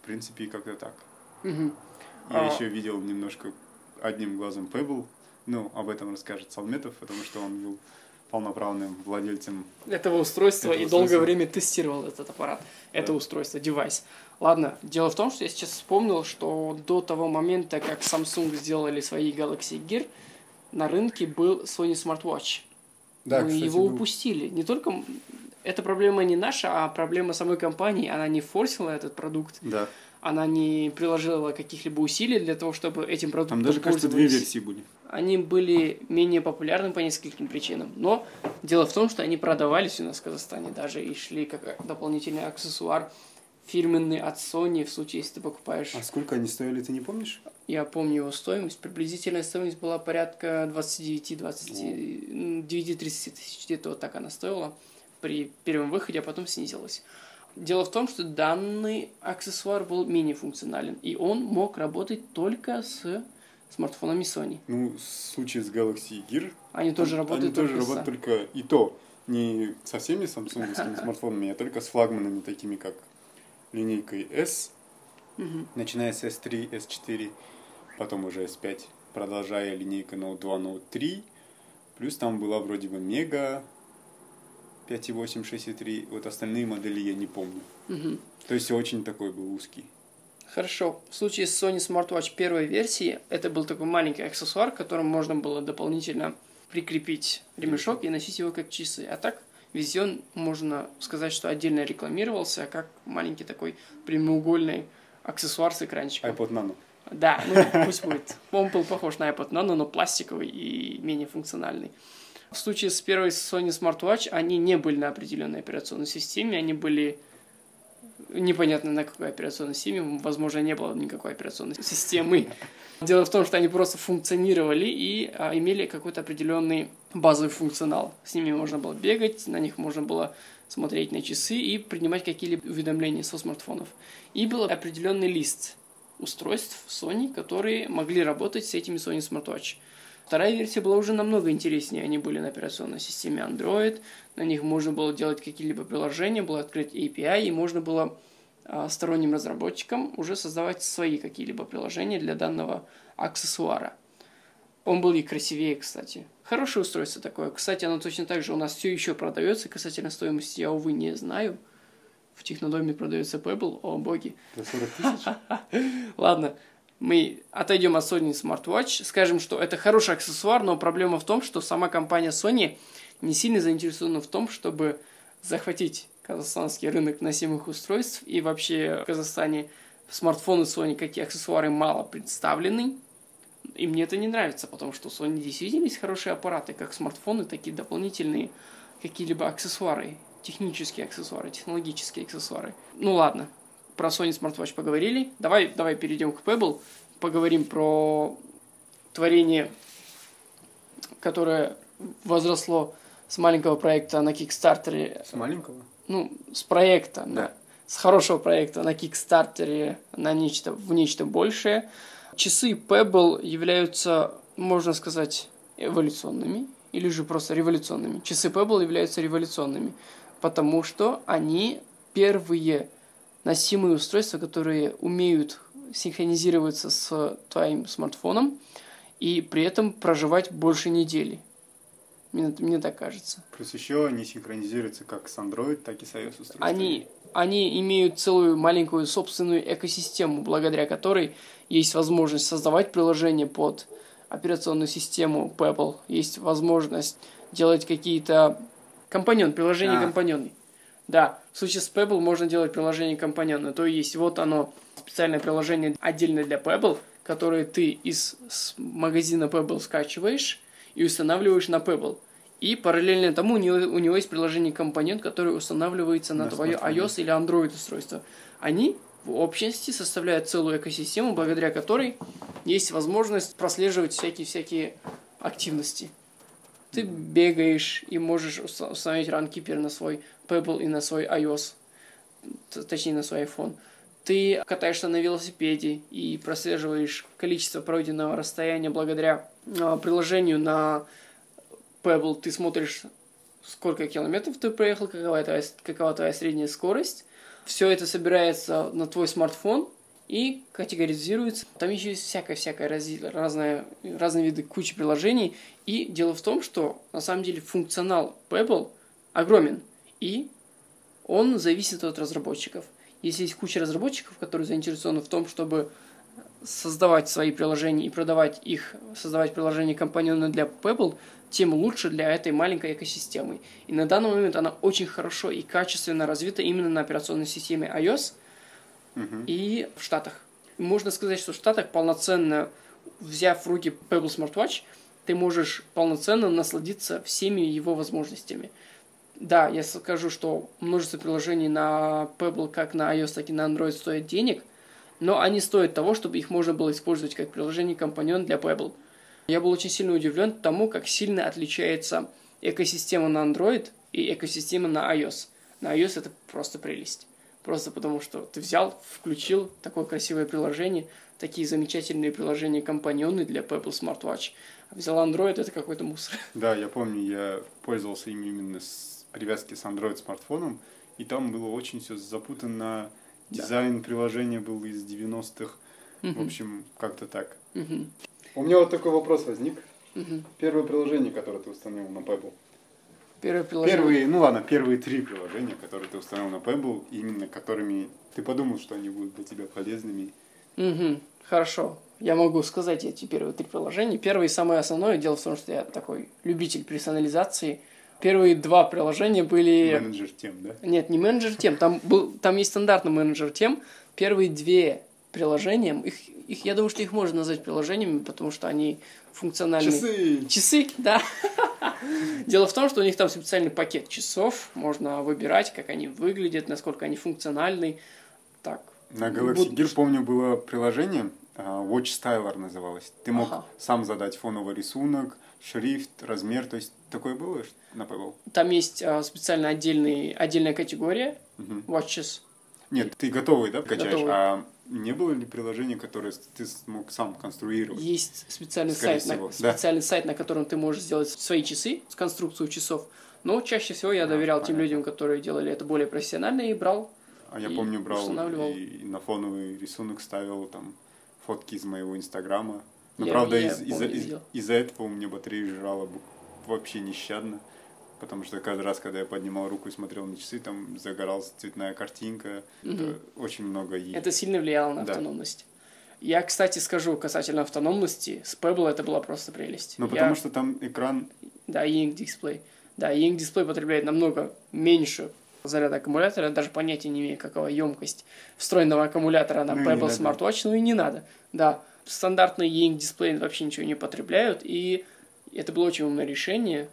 в принципе, как-то так. Мгм. Я А- еще видел немножко одним глазом Pebble, ну, об этом расскажет Салметов, потому что он был полноправным владельцем. Этого устройства Этого и долгое устройства. время тестировал этот аппарат, это Да. устройство, девайс. Ладно, дело в том, что я сейчас вспомнил, что до того момента, как Samsung сделали свои Galaxy Gear, на рынке был Sony Smartwatch. Мы его упустили. Не только эта проблема не наша, а проблема самой компании. Она не форсила этот продукт, Да, она не приложила каких-либо усилий для того, чтобы этим продуктом Там даже, кажется, две версии были. Они были менее популярны по нескольким причинам. Но дело в том, что они продавались у нас в Казахстане даже и шли как дополнительный аксессуар фирменный от Sony в случае, если ты покупаешь. А сколько они стоили, ты не помнишь? Я помню его стоимость. Приблизительная стоимость была порядка 29-30 тысяч, где-то вот так она стоила при первом выходе, а потом снизилась. Дело в том, что данный аксессуар был менее функционален, и он мог работать только с смартфонами Sony. Ну, в случае с Galaxy Gear... Они тоже работают они тоже работают только и то, не со всеми самсунговскими смартфонами, а только с флагманами, такими как линейкой S, Мгм. начиная с S3, S4, потом уже S5, продолжая линейка Note 2, Note 3, плюс там была вроде бы Mega 5.8, 6.3, вот остальные модели я не помню. Мгм. То есть очень такой был узкий. Хорошо. В случае с Sony Smartwatch первой версии, это был такой маленький аксессуар, к которому можно было дополнительно прикрепить ремешок и носить его как часы. А так, везде он, можно сказать, что отдельно рекламировался, как маленький такой прямоугольный аксессуар с экранчиком. iPod Nano. Да, ну пусть будет. Он был похож на iPod Nano, но пластиковый и менее функциональный. В случае с первой Sony Smartwatch они не были на определенной операционной системе, они были непонятно на какой операционной системе, возможно, не было никакой операционной системы. Дело в том, что они просто функционировали и а, имели какой-то определенный базовый функционал. С ними можно было бегать, на них можно было смотреть на часы и принимать какие-либо уведомления со смартфонов. И был определенный лист устройств Sony, которые могли работать с этими Sony Smartwatch. Вторая версия была уже намного интереснее. Они были на операционной системе Android, на них можно было делать какие-либо приложения, было открыть API, и можно было а, сторонним разработчикам уже создавать свои какие-либо приложения для данного аксессуара. Он был и красивее, кстати. Хорошее устройство такое. Кстати, оно точно так же у нас все еще продается. Касательно стоимости я, увы, не знаю. В Технодоме продается Pebble, о боги. За 40 тысяч? Ладно, мы отойдем от Sony Smartwatch, скажем, что это хороший аксессуар, но проблема в том, что сама компания Sony не сильно заинтересована в том, чтобы захватить казахстанский рынок носимых устройств и вообще в Казахстане смартфоны Sony, как и аксессуары, мало представлены. И мне это не нравится, потому что у Sony действительно есть хорошие аппараты, как смартфоны, так и дополнительные какие-либо аксессуары, технические аксессуары, технологические аксессуары. Ну ладно, про Sony Smartwatch поговорили. Давай, давай перейдем к Pebble, поговорим про творение, которое возросло с маленького проекта на Кикстартере. С маленького? Ну, с проекта, Да. да. С хорошего проекта на Кикстартере на нечто, в нечто большее. Часы Pebble являются, можно сказать, эволюционными или же просто революционными. Часы Pebble являются революционными, потому что они первые носимые устройства, которые умеют синхронизироваться с твоим смартфоном и при этом проживать больше недели. Мне, мне так кажется. Плюс еще они синхронизируются как с Android, так и с iOS устройствами. Они, они имеют целую маленькую собственную экосистему, благодаря которой есть возможность создавать приложение под операционную систему Pebble, есть возможность делать какие-то компаньон, приложения А. Да, в случае с Pebble можно делать приложение компаньона, то есть вот оно, специальное приложение отдельно для Pebble, которое ты из магазина Pebble скачиваешь и устанавливаешь на Pebble. И параллельно тому у него, у него есть приложение компонент, которое устанавливается на, На твое iOS или Android устройство. Они в общности составляют целую экосистему, благодаря которой есть возможность прослеживать всякие-всякие активности. Ты бегаешь и можешь уста- установить RunKeeper на свой Pebble и на свой iOS, точнее на свой iPhone. Ты катаешься на велосипеде и прослеживаешь количество пройденного расстояния благодаря а, приложению на Pebble. Ты смотришь, сколько километров ты проехал, какова твоя, какова твоя средняя скорость. Все это собирается на твой смартфон и категоризируется. Там еще есть всякое-всякое разное, разные виды кучи приложений. И дело в том, что на самом деле функционал Pebble огромен. И он зависит от разработчиков. Если есть куча разработчиков, которые заинтересованы в том, чтобы создавать свои приложения и продавать их, создавать приложения компаньоны для Pebble, тем лучше для этой маленькой экосистемы. И на данный момент она очень хорошо и качественно развита именно на операционной системе iOS. Мгм. и в Штатах. Можно сказать, что в Штатах полноценно, взяв в руки Pebble Smartwatch, ты можешь полноценно насладиться всеми его возможностями. Да, я скажу, что множество приложений на Pebble, как на iOS, так и на Android стоят денег, но они стоят того, чтобы их можно было использовать как приложение компаньон для Pebble. Я был очень сильно удивлен тому, как сильно отличается экосистема на Android и экосистема на iOS. На iOS это просто прелесть. Просто потому, что ты взял, включил такое красивое приложение, такие замечательные приложения компаньоны для Pebble Smartwatch. А взял Android, это какой-то мусор. Да, я помню, я пользовался им именно с привязки с Android смартфоном, и там было очень все запутанно. Да. Дизайн приложения был из 90-х. В Мгм. общем, как-то так. Мгм. У меня вот такой вопрос возник. Мгм. Первое приложение, которое ты установил на Pebble. Первое приложение. Первые, ну ладно, первые три приложения, которые ты установил на Pebble, именно которыми ты подумал, что они будут для тебя полезными. Мгм. Хорошо. Я могу сказать эти первые три приложения. Первое и самое основное, дело в том, что я такой любитель персонализации. Первые два приложения были... Менеджер тем, да? Нет, не менеджер тем, там, был, там есть стандартный менеджер тем. Первые две приложения, их, их, я думаю, что их можно назвать приложениями, потому что они функциональные. Часы! Часы, да. Дело в том, что у них там специальный пакет часов, можно выбирать, как они выглядят, насколько они функциональны. Так. На Galaxy Буд- Gear, помню, было приложение, а, Watch Styler называлось. Ты мог Ага. сам задать фоновый рисунок, шрифт, размер. То есть такое было на Pebble? Там есть а, специально отдельный, отдельная категория Мгм. Watches. Нет, ты готовый, да, качаешь? Готовый. А не было ли приложения, которое ты смог сам конструировать? Есть специальный Скорее сайт, всего, на, да. специальный сайт, на котором ты можешь сделать свои часы, с конструкцию часов. Но чаще всего я А, доверял тем понятно. людям, которые делали это более профессионально и брал. А я И помню, брал и на фоновый рисунок ставил там фотки из моего инстаграма. Но Я- правда, я из- из-за помню, из- видел. из-за этого у меня батарея жрала вообще нещадно. Потому что каждый раз, когда я поднимал руку и смотрел на часы, там загоралась цветная картинка. Это очень много е- Это сильно влияло на Да. автономность. Я, кстати, скажу касательно автономности, с Pebble это была просто прелесть. Ну, Я- потому что там экран... Да, E-Ink дисплей. Да, E-Ink дисплей потребляет намного меньше заряда аккумулятора, я даже понятия не имею, какова емкость встроенного аккумулятора на Ну и Pebble. Smartwatch, ну и не надо. Да, стандартные E-Ink дисплеи вообще ничего не потребляют, и это было очень умное решение.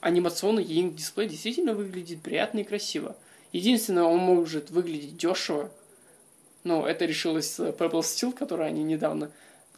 Анимационный E-Ink дисплей действительно выглядит приятно и красиво. Единственное, он может выглядеть дешево, но это решилось с Pebble Steel, который они недавно,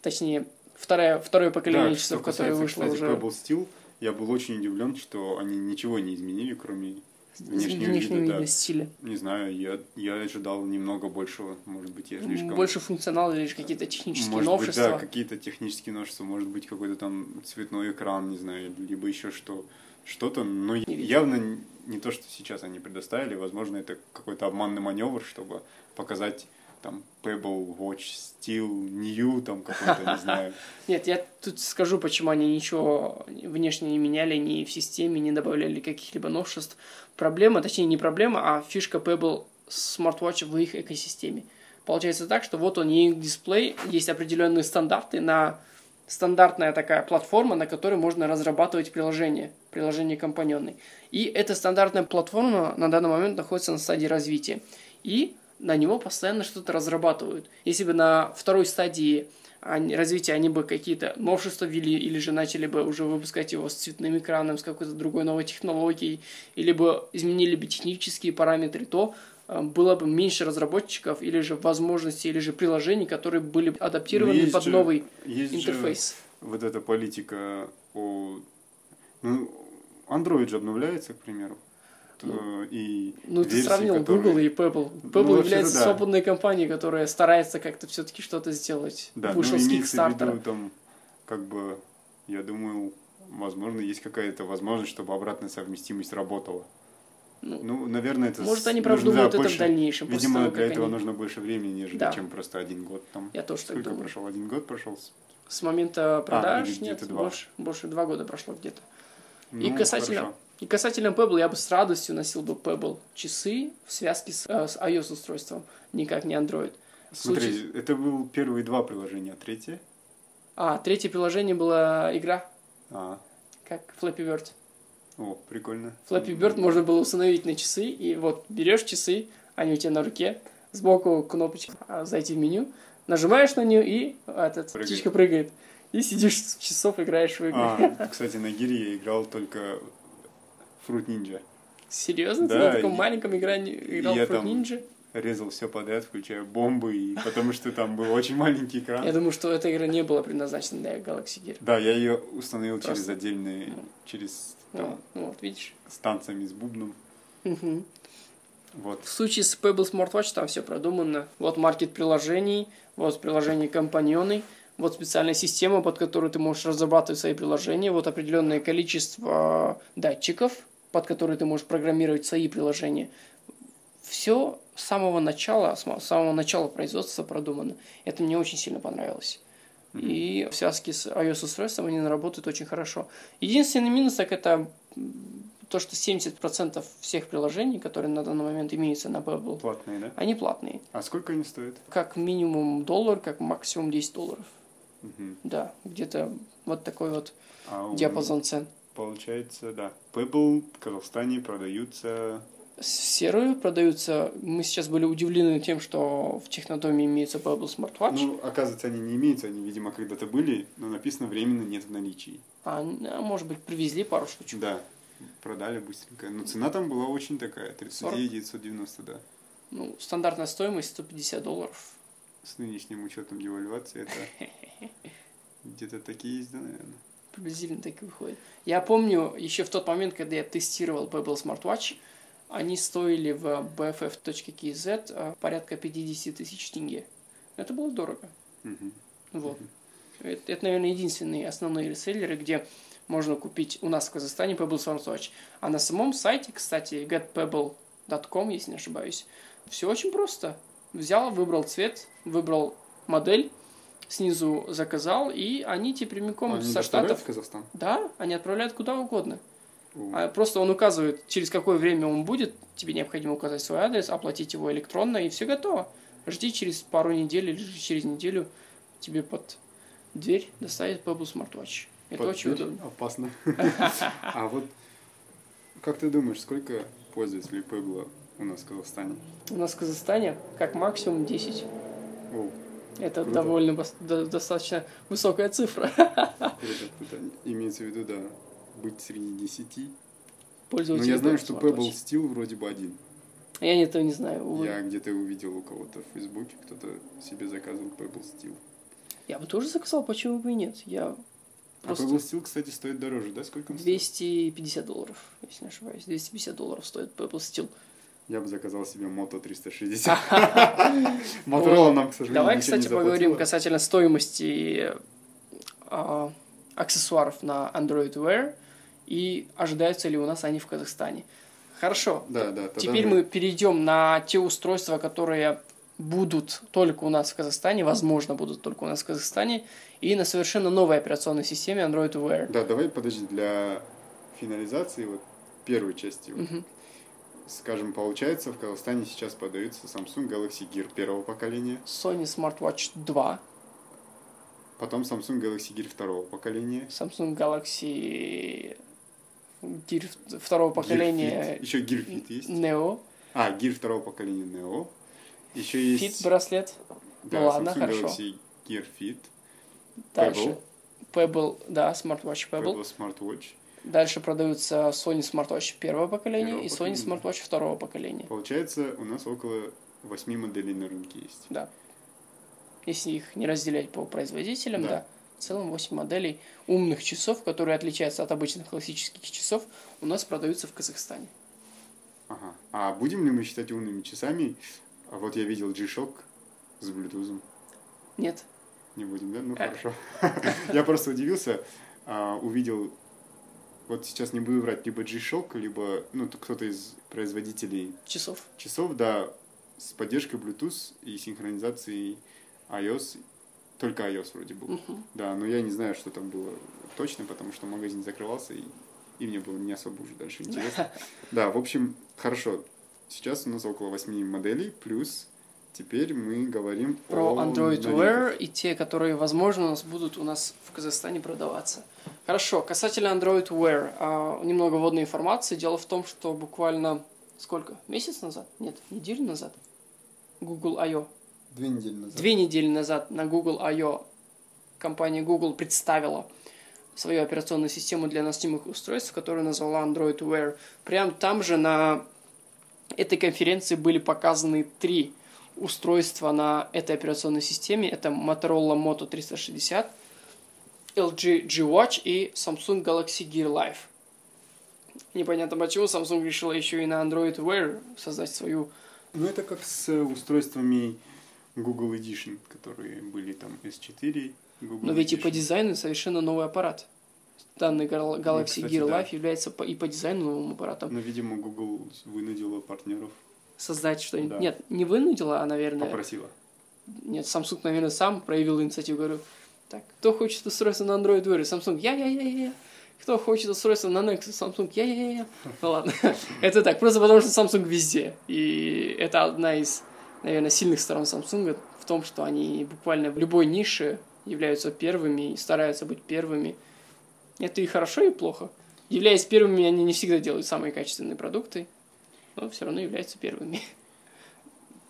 точнее, второе, второе поколение Да, часов, которое вышло кстати, уже. Pebble Steel, я был очень удивлен, что они ничего не изменили, кроме внешнего, внешнего вида. вида да. стиля. Не знаю, я, я ожидал немного большего. Может быть, я слишком... Больше функционала или какие-то технические Может новшества. быть, да, какие-то технические новшества, может быть, какой-то там цветной экран, не знаю, либо еще что, что-то, но видел. явно не то, что сейчас они предоставили, возможно, это какой-то обманный маневр, чтобы показать там Pebble Watch Steel New, там какой-то, не знаю. Нет, я тут скажу, почему они ничего внешне не меняли ни в системе, не добавляли каких-либо новшеств. Проблема, точнее не проблема, а фишка Pebble смарт-вотча в их экосистеме. Получается так, что вот он e дисплей, есть определенные стандарты на стандартная такая платформа, на которой можно разрабатывать приложения, приложения компаньонные. И эта стандартная платформа на данный момент находится на стадии развития. И на него постоянно что-то разрабатывают. Если бы на второй стадии развития они бы какие-то новшества ввели, или же начали бы уже выпускать его с цветным экраном, с какой-то другой новой технологией, или бы изменили бы технические параметры, то э, было бы меньше разработчиков, или же возможностей, или же приложений, которые были бы адаптированы есть под же- новый Есть же интерфейс. вот эта политика о... Ну, Android же обновляется, к примеру. То- и Ну, ты версии, сравнил которые- Google и Apple. Ну, Apple вообще-то является да. свободной компанией, которая старается как-то все-таки что-то сделать. Да, Вышел ну, с Kickstarter. виду, там, как бы, я думаю, возможно, есть какая-то возможность, чтобы обратная совместимость работала. Ну, Ну, наверное, это... Может, они продумают да, это в дальнейшем. после Видимо, того, для этого они- нужно больше времени, нежели Да. чем просто один год там. Я тоже так Сколько думаю. прошел? Один год прошел? С- момента продаж или нет, два. больше, больше два года прошло где-то. И Ну, касательно, хорошо. И касательно Pebble, я бы с радостью носил бы Pebble часы в связке с, э, с iOS устройством, никак не Android. Смотри, случае- это был первые два приложения, а третье? А, третье приложение была игра, А, как Flappy Bird. о, прикольно. Flappy Bird можно было установить на часы, и вот берешь часы, они у тебя на руке, сбоку кнопочка а, «Зайти в меню», нажимаешь на нее, и этот, Прыгает. птичка прыгает. И сидишь часов, играешь в игры. А, кстати, на гире я играл только Fruit Ninja. Серьезно? Ты Да, на таком и- маленьком игра... играл я Fruit там- Ninja? Резал все подряд, включая бомбы, и потому что там был очень маленький экран. Я думаю, что эта игра не была предназначена для Galaxy Gear. Да, я ее установил Просто- через отдельные, через там, Ну, ну вот, видишь. с танцами, с бубном. Вот. В случае с Pebble Smartwatch там все продумано. Вот маркет приложений, вот приложение компаньоны, вот специальная система, под которую ты можешь разрабатывать свои приложения, вот определенное количество датчиков, под которые ты можешь программировать свои приложения. Все с самого начала, с самого начала производства продумано. Это мне очень сильно понравилось. И в связке с iOS-устройством они работают очень хорошо. Единственный минус, так это то, что 70% всех приложений, которые на данный момент имеются на Pebble, Платные, да? они платные. А сколько они стоят? Как минимум доллар, как максимум 10 долларов. Мгм. Да, где-то вот такой вот А у- диапазон цен. Получается, да. Pebble в Казахстане продаются... Серые продаются. Мы сейчас были удивлены тем, что в Технодоме имеется Pebble Smartwatch. Ну, оказывается, они не имеются, они, видимо, когда-то были, но написано временно нет в наличии. А, а, может быть, привезли пару штучек. Да, продали быстренько. Но цена там была очень такая, 39 990, да. Ну, стандартная стоимость 150 долларов. С нынешним учетом девальвации это где-то такие есть, да, наверное. Приблизительно так и выходит. Я помню, еще в тот момент, когда я тестировал Pebble Smartwatch, они стоили в bff.kz а, порядка 50 тысяч тенге. Это было дорого. Мгм. Вот. Это, это, наверное, единственные основные реселлеры, где можно купить у нас в Казахстане Pebble Smartwatch. А на самом сайте, кстати, getpebble.com, если не ошибаюсь, все очень просто. Взял, выбрал цвет, выбрал модель, снизу заказал, и они тебе прямиком Они со штатов... в Казахстан? Да, они отправляют куда угодно. А просто он указывает, через какое время он будет, тебе необходимо указать свой адрес, оплатить его электронно, и все готово. Жди через пару недель или же через неделю тебе под дверь доставит Pebble Smartwatch. Это под очень дверь? удобно. Опасно. А вот как ты думаешь, сколько пользователей Pebble у нас в Казахстане? У нас в Казахстане как максимум 10. О, Это Круто. довольно до- достаточно высокая цифра. круто, круто. Имеется в виду, да, быть среди 10. Но Пользователей Ну, я знаю, что. Pebble Steel вроде бы один. Я этого не знаю, увы. Я где-то увидел у кого-то в Фейсбуке, кто-то себе заказывал Pebble Steel. Я бы тоже заказал, почему бы и нет. Я А просто Pebble Steel, кстати, стоит дороже, да? Сколько он стоит? 250 долларов, если не ошибаюсь. 250 долларов стоит Pebble Steel. Я бы заказал себе Moto 360. Motorola нам, к сожалению, Давай, кстати, поговорим касательно стоимости а, аксессуаров на Android Wear и ожидаются ли у нас они в Казахстане. Хорошо. Да, да. Теперь мы перейдем на те устройства, которые будут только у нас в Казахстане, возможно, будут только у нас в Казахстане, и на совершенно новой операционной системе Android Wear. Да, давай, подожди, для финализации вот первой части. Мгм. Скажем, получается, в Казахстане сейчас подаются Samsung Galaxy Gear первого поколения, Sony Smartwatch 2, потом Samsung Galaxy Gear второго поколения, Samsung Galaxy Gear второго поколения еще Gear Fit есть. Neo, А, Gear второго поколения Neo. Еще есть Fit браслет. да, Ну ладно, Samsung хорошо. Galaxy Gear Fit, Дальше. Pebble, да, Smartwatch Pebble. Pebble Smartwatch. Дальше продаются Sony Smartwatch первого поколения Первого и Sony поколения. Smartwatch второго поколения. Получается, у нас около восьми моделей на рынке есть. Да. Если их не разделять по производителям, Да. да. В целом 8 моделей умных часов, которые отличаются от обычных классических часов, у нас продаются в Казахстане. Ага. А будем ли мы считать умными часами? А вот я видел G-Shock с Bluetooth. Нет? Не будем, да? Ну хорошо. Я просто удивился, а, увидел, вот сейчас не буду врать, либо G-Shock, либо ну, кто-то из производителей Часов. часов, да, с поддержкой Bluetooth и синхронизацией iOS, только iOS вроде был. Мгм. Да, но я не знаю, что там было точно, потому что магазин закрывался, и, и мне было не особо уже дальше интересно. Да, в общем, хорошо. Сейчас у нас около 8 моделей, плюс теперь мы говорим Про о Android. Wear и те, которые, возможно, у нас будут у нас в Казахстане продаваться. Хорошо, касательно Android Wear, а, немного вводной информации. Дело в том, что буквально сколько? Месяц назад? Нет, неделю назад. Google I.O. Две недели назад. Две недели назад на Google I.O. компания Google представила свою операционную систему для носимых устройств, которую назвала Android Wear. Прям там же на этой конференции были показаны три устройства на этой операционной системе. Это Motorola Moto 360, LG G-Watch и Samsung Galaxy Gear Live. Непонятно почему Samsung решила еще и на Android Wear создать свою... Ну, это как с устройствами Google Edition, которые были там S4, Google Но ведь и Edition. по дизайну совершенно новый аппарат. Данный Gal- Galaxy Ну, кстати, Gear да. Live является и по дизайну новым аппаратом. Но, видимо, Google вынудила партнеров, Создать что-нибудь. Да. Нет, не вынудила, а, наверное... попросила. Нет, Samsung, наверное, сам проявил инициативу. Говорю, так, кто хочет устройство на Android Wear? Samsung, я-я-я-я. Кто хочет устройство на Nexus? Samsung, я-я-я-я. Ну ладно, это так, просто потому что Samsung везде. И это одна из, наверное, сильных сторон Samsung в том, что они буквально в любой нише являются первыми и стараются быть первыми. Это и хорошо, и плохо. Являясь первыми, они не всегда делают самые качественные продукты, но все равно являются первыми.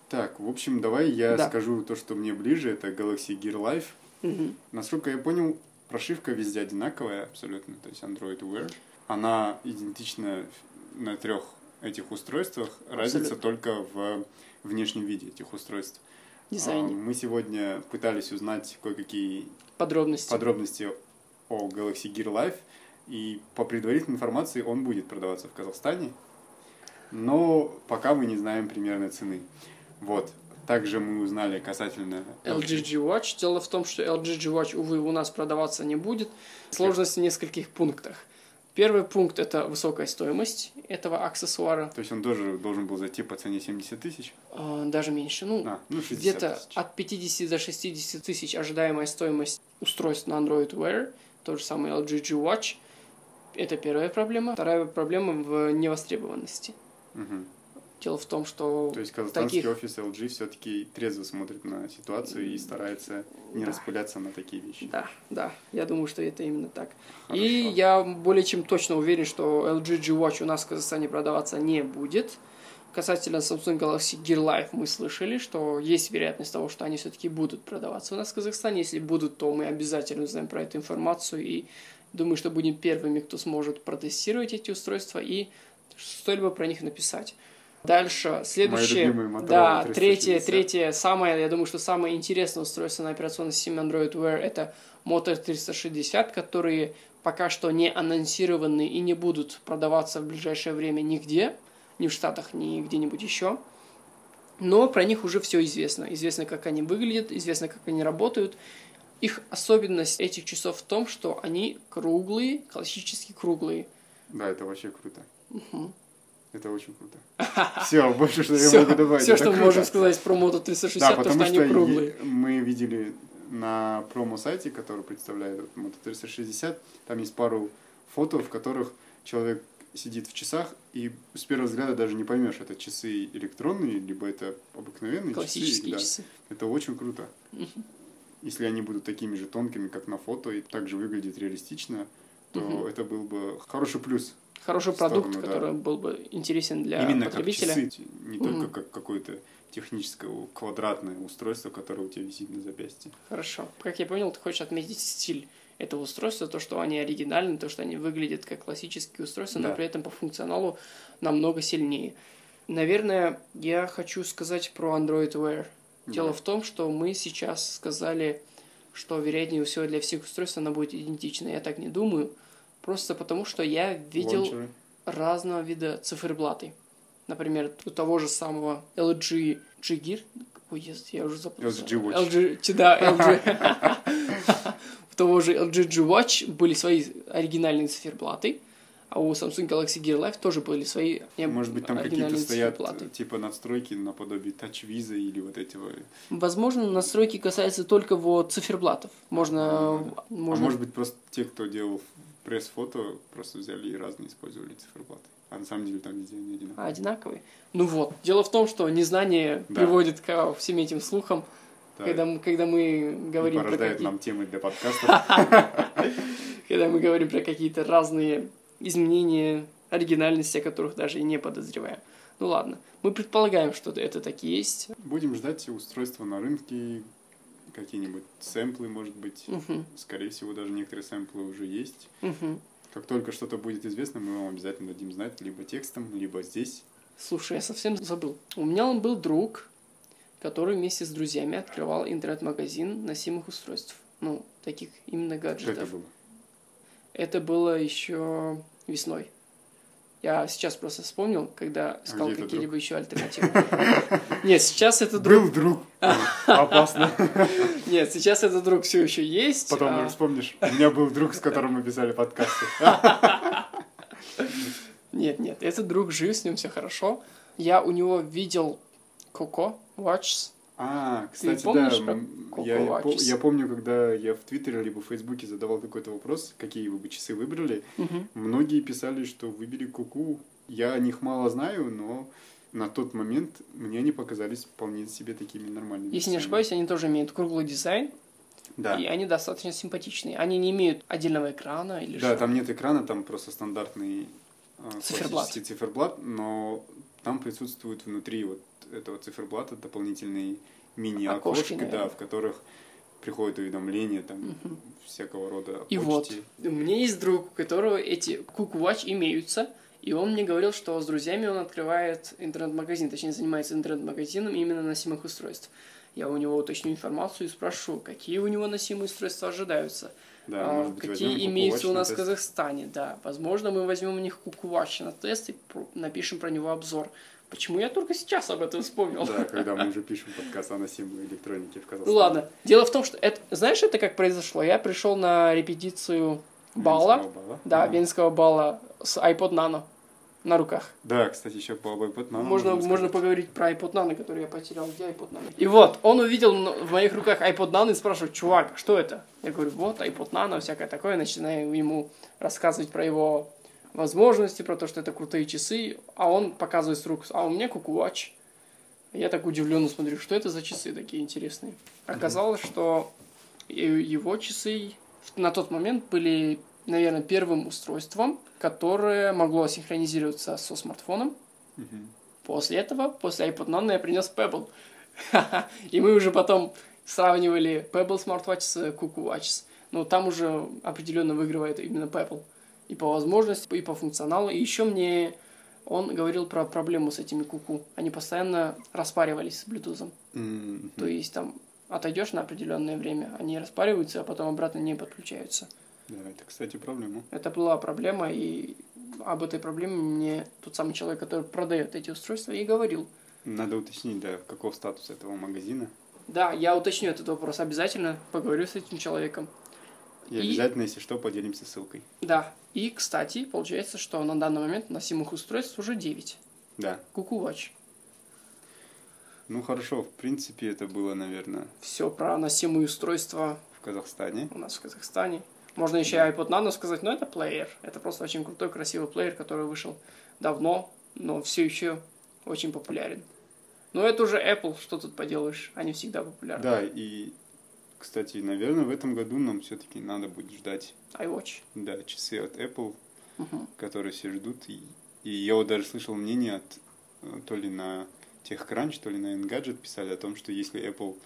Так, в общем, давай я Да. скажу то, что мне ближе. Это Galaxy Gear Live. Мгм. Насколько я понял, прошивка везде одинаковая абсолютно. То есть Android Wear. Она идентична на трех этих устройствах. Разница Абсолютно. только в внешнем виде этих устройств. А, Дизайне. Мы сегодня пытались узнать кое-какие Подробности. подробности о Galaxy Gear Live. И по предварительной информации он будет продаваться в Казахстане. Но пока мы не знаем примерной цены. Вот. Также мы узнали касательно... LG G Watch. Дело в том, что LG G Watch, увы, у нас продаваться не будет. Сложность в нескольких пунктах. Первый пункт – это высокая стоимость этого аксессуара. То есть он тоже должен был зайти по цене 70 тысяч? А, даже меньше. Ну, А, ну 60 где-то от 50 до 60 тысяч ожидаемая стоимость устройств на Android Wear. Тот же самый LG G Watch. Это первая проблема. Вторая проблема в невостребованности. Мгм. Дело в том, что То есть казахстанский таких- офис LG все-таки трезво смотрит на ситуацию и старается не Да. распыляться на такие вещи. Да, да, я думаю, что это именно так. Хорошо. И я более чем точно уверен, что LG G Watch у нас в Казахстане продаваться не будет. Касательно Samsung Galaxy Gear Live мы слышали, что есть вероятность того, что они все-таки будут продаваться у нас в Казахстане. Если будут, то мы обязательно узнаем про эту информацию и думаю, что будем первыми, кто сможет протестировать эти устройства и что-либо про них написать. Дальше, следующее, да, 360. третье, третье, самое, я думаю, что самое интересное устройство на операционной системе Android Wear это Moto 360, которые пока что не анонсированы и не будут продаваться в ближайшее время нигде, ни в Штатах, ни где-нибудь еще. Но про них уже все известно. Известно, как они выглядят, известно, как они работают. Их особенность этих часов в том, что они круглые, классически круглые. Да, это вообще круто. Мгм. Это очень круто. Все, больше что я могу добавить. все что мы можем сказать про Moto 360, Да, то, потому что они круглые. мы видели на промо-сайте, который представляет Moto 360, там есть пару фото, в которых человек сидит в часах, и с первого взгляда даже не поймешь, это часы электронные, либо это обыкновенные Классические часы. часы. Да. Это очень круто. Если они будут такими же тонкими, как на фото, и также выглядит реалистично, то Мгм. это был бы хороший плюс. Хороший сторону, продукт, да. который был бы интересен для Именно потребителя. как часы, не только Мгм. как какое-то техническое квадратное устройство, которое у тебя висит на запястье. Хорошо. Как я понял, ты хочешь отметить стиль этого устройства, то, что они оригинальны, то, что они выглядят как классические устройства, но Да. при этом по функционалу намного сильнее. Наверное, я хочу сказать про Android Wear. Дело Да. в том, что мы сейчас сказали, что вероятнее всего для всех устройств она будет идентична. Я так не думаю. Просто потому, что я видел Лончеры. разного вида циферблаты. Например, у того же самого LG G-Gear. Ой, я, уже запутался. LG Watch. LG, да, LG. У того же LG G-Watch были свои оригинальные циферблаты, а у Samsung Galaxy Gear Live тоже были свои Может быть, там какие-то стоят циферблаты. типа надстройки наподобие TouchWiz или вот этого. Возможно, настройки касаются только вот циферблатов. Можно... А можно... может быть, просто те, кто делал пресс-фото, просто взяли и разные использовали циферблаты. А на самом деле там везде они одинаковые. А, одинаковые. Ну вот. Дело в том, что незнание Да. приводит ко всем этим слухам. Да, Когда, мы- когда мы и говорим про порождает какие- нам темы для подкастов. когда мы говорим про какие-то разные изменения оригинальности, о которых даже и не подозреваем. Ну ладно, мы предполагаем, что это так и есть. Будем ждать устройства на рынке, какие-нибудь сэмплы, может быть. Мгм. Скорее всего, даже некоторые сэмплы уже есть. Мгм. Как только что-то будет известно, мы вам обязательно дадим знать, либо текстом, либо здесь. Слушай, я совсем забыл. У меня он был друг, который вместе с друзьями открывал интернет-магазин носимых устройств. Ну, таких именно Что это гаджетов. было? Это было еще весной. Я сейчас просто вспомнил, когда искал где это какие-либо еще альтернативы. Нет, сейчас это друг. Был друг. Опасно. Нет, сейчас этот друг все еще есть. Потом а, вспомнишь. У меня был друг, с которым мы писали подкасты. Нет, нет, этот друг жив, с ним все хорошо. Я у него видел Коко Watches. А, кстати, помнишь да, я, Watches? я помню, когда я в Твиттере либо в Фейсбуке задавал какой-то вопрос, какие вы бы часы выбрали, Мгм. многие писали, что выбери куку. Я о них мало знаю, но на тот момент мне они показались вполне себе такими нормальными. Если не часами. ошибаюсь, они тоже имеют круглый дизайн, Да. и они достаточно симпатичные. Они не имеют отдельного экрана или Да, что. там нет экрана, там просто стандартный а, Циферблат. циферблат, но там присутствуют внутри вот этого циферблата дополнительные мини-окошки, Окошки, да, в которых приходят уведомления там всякого рода И вот, у меня есть друг, у которого эти Watch имеются, и он мне говорил, что с друзьями он открывает интернет-магазин, точнее, занимается интернет-магазином именно носимых устройств. Я у него уточню информацию и спрошу, какие у него носимые устройства ожидаются, Да, а, может быть, какие имеются у на нас в тест. Казахстане, да. Возможно, мы возьмем у них Watch на тест и напишем про него обзор. Почему я только сейчас об этом вспомнил? Да, когда мы уже пишем подкаст о носимой электронике в Казахстане. Ну ладно. Дело в том, что это, знаешь, это как произошло? Я пришел на репетицию бала, Венского бала. да, венского бала с iPod Nano на руках. Да, кстати, еще по iPod Nano можно, можно поговорить про iPod Nano, который я потерял. Где iPod Nano? И вот, он увидел в моих руках iPod Nano и спрашивает, чувак, что это? Я говорю, вот, iPod Nano, всякое такое. Начинаю ему рассказывать про его возможности, про то, что это крутые часы. А он показывает с рук, а у меня Cuckoo Watch. Я так удивленно смотрю, что это за часы такие интересные. Оказалось, что и- его часы на тот момент были, наверное, первым устройством, которое могло синхронизироваться со смартфоном. Мгм. После этого, после iPod Nano, я принес Pebble. И мы уже потом сравнивали Pebble Smartwatch с Cuckoo Watch. Но там уже определенно выигрывает именно Pebble. И по возможности, и по функционалу. И еще мне он говорил про проблему с этими куку. Они постоянно распаривались с Bluetooth. Мгм. То есть там отойдешь на определенное время, они распариваются, а потом обратно не подключаются. Да, это, кстати, проблема. Это была проблема, и об этой проблеме мне тот самый человек, который продает эти устройства, и говорил. Надо уточнить, да, каков статус этого магазина. Да, я уточню этот вопрос обязательно, поговорю с этим человеком. И, И- обязательно, если что, поделимся ссылкой. Да, и, кстати, получается, что на данный момент носимых устройств уже 9. Да. Watch. Ну хорошо, в принципе, это было, наверное, Все про носимые устройства в Казахстане. у нас в Казахстане. Можно еще и iPod Nano сказать, но это плеер. Это просто очень крутой, красивый плеер, который вышел давно, но все еще очень популярен. Но это уже Apple, что тут поделаешь, они всегда популярны. Да, и, кстати, наверное, в этом году нам все-таки надо будет ждать, iWatch. да, часы от Apple, Мгм. которые все ждут. И, и я вот даже слышал мнение от э, то ли на TechCrunch, то ли на Engadget писали о том, что если Apple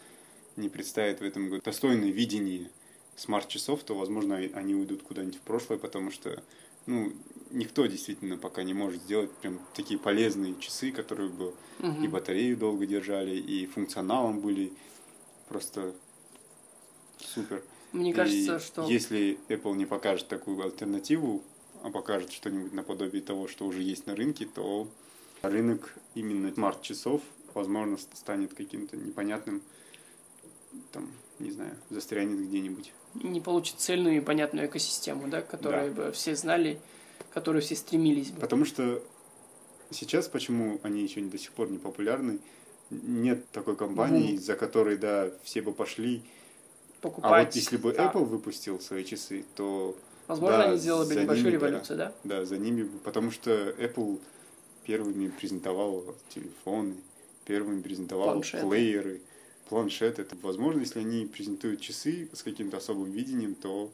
не представит в этом году достойное видение смарт-часов, то, возможно, они уйдут куда-нибудь в прошлое, потому что, ну, никто действительно пока не может сделать прям такие полезные часы, которые бы Мгм. и батарею долго держали, и функционалом были просто супер. Мне И кажется, что... если Apple не покажет такую альтернативу, а покажет что-нибудь наподобие того, что уже есть на рынке, то рынок именно смарт-часов, возможно, ст- станет каким-то непонятным, там, не знаю, застрянет где-нибудь. Не получит цельную и понятную экосистему, да, которую бы все знали, к которой все стремились бы. Потому что сейчас, почему они еще до сих пор не популярны, нет такой компании, Мгм. за которой, да, все бы пошли. Покупать. А вот если бы да. Apple выпустил свои часы, то Возможно, да, они сделали бы небольшую ними, да. революцию, да? Да, за ними, бы- потому что Apple первыми презентовал телефоны, первыми презентовал Планшеты. плееры, планшеты. Это возможно, если они презентуют часы с каким-то особым видением, то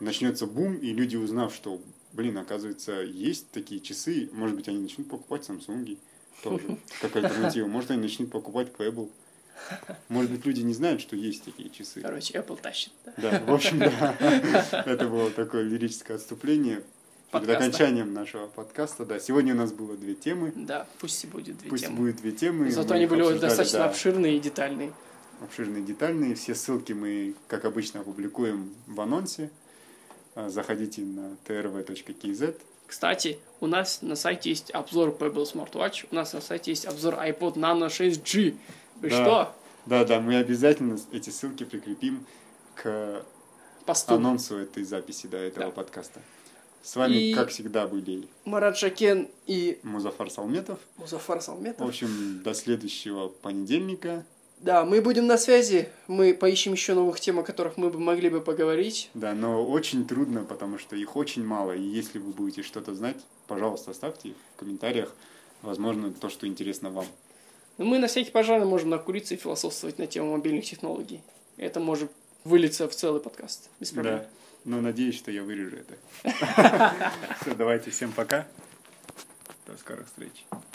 начнется бум, и люди, узнав, что, блин, оказывается, есть такие часы, может быть, они начнут покупать Samsung, тоже, как альтернатива. Может, они начнут покупать по Apple. Может быть, люди не знают, что есть такие часы. Короче, Apple тащит. Да, Да, в общем, да. Это было такое лирическое отступление. Перед Подкаста. окончанием нашего подкаста, да. Сегодня у нас было две темы. Да, пусть и будет две Пусть темы. будет две темы. Зато Мы они были достаточно да, обширные и детальные. обширные, детальные. Все ссылки мы, как обычно, опубликуем в анонсе. А, Заходите на trv.kz. Кстати, у нас на сайте есть обзор Pebble Smartwatch, у нас на сайте есть обзор iPod Nano 6G. Вы Да. что? Да, да, мы обязательно эти ссылки прикрепим к Посту. анонсу этой записи, да, этого Да. подкаста. С вами, И- как всегда, были Марат Шакен и Музафар Салметов. Музафар В Салметов. общем, до следующего понедельника. Да, мы будем на связи. Мы поищем еще новых тем, о которых мы бы могли бы поговорить. Да, но очень трудно, потому что их очень мало. И если вы будете что-то знать, пожалуйста, оставьте в комментариях, возможно, то, что интересно вам. Но мы на всякий пожарный можем накуриться и философствовать на тему мобильных технологий. Это может вылиться в целый подкаст. Без проблем. Да. Но надеюсь, что я вырежу это. Все, давайте, всем пока. До скорых встреч.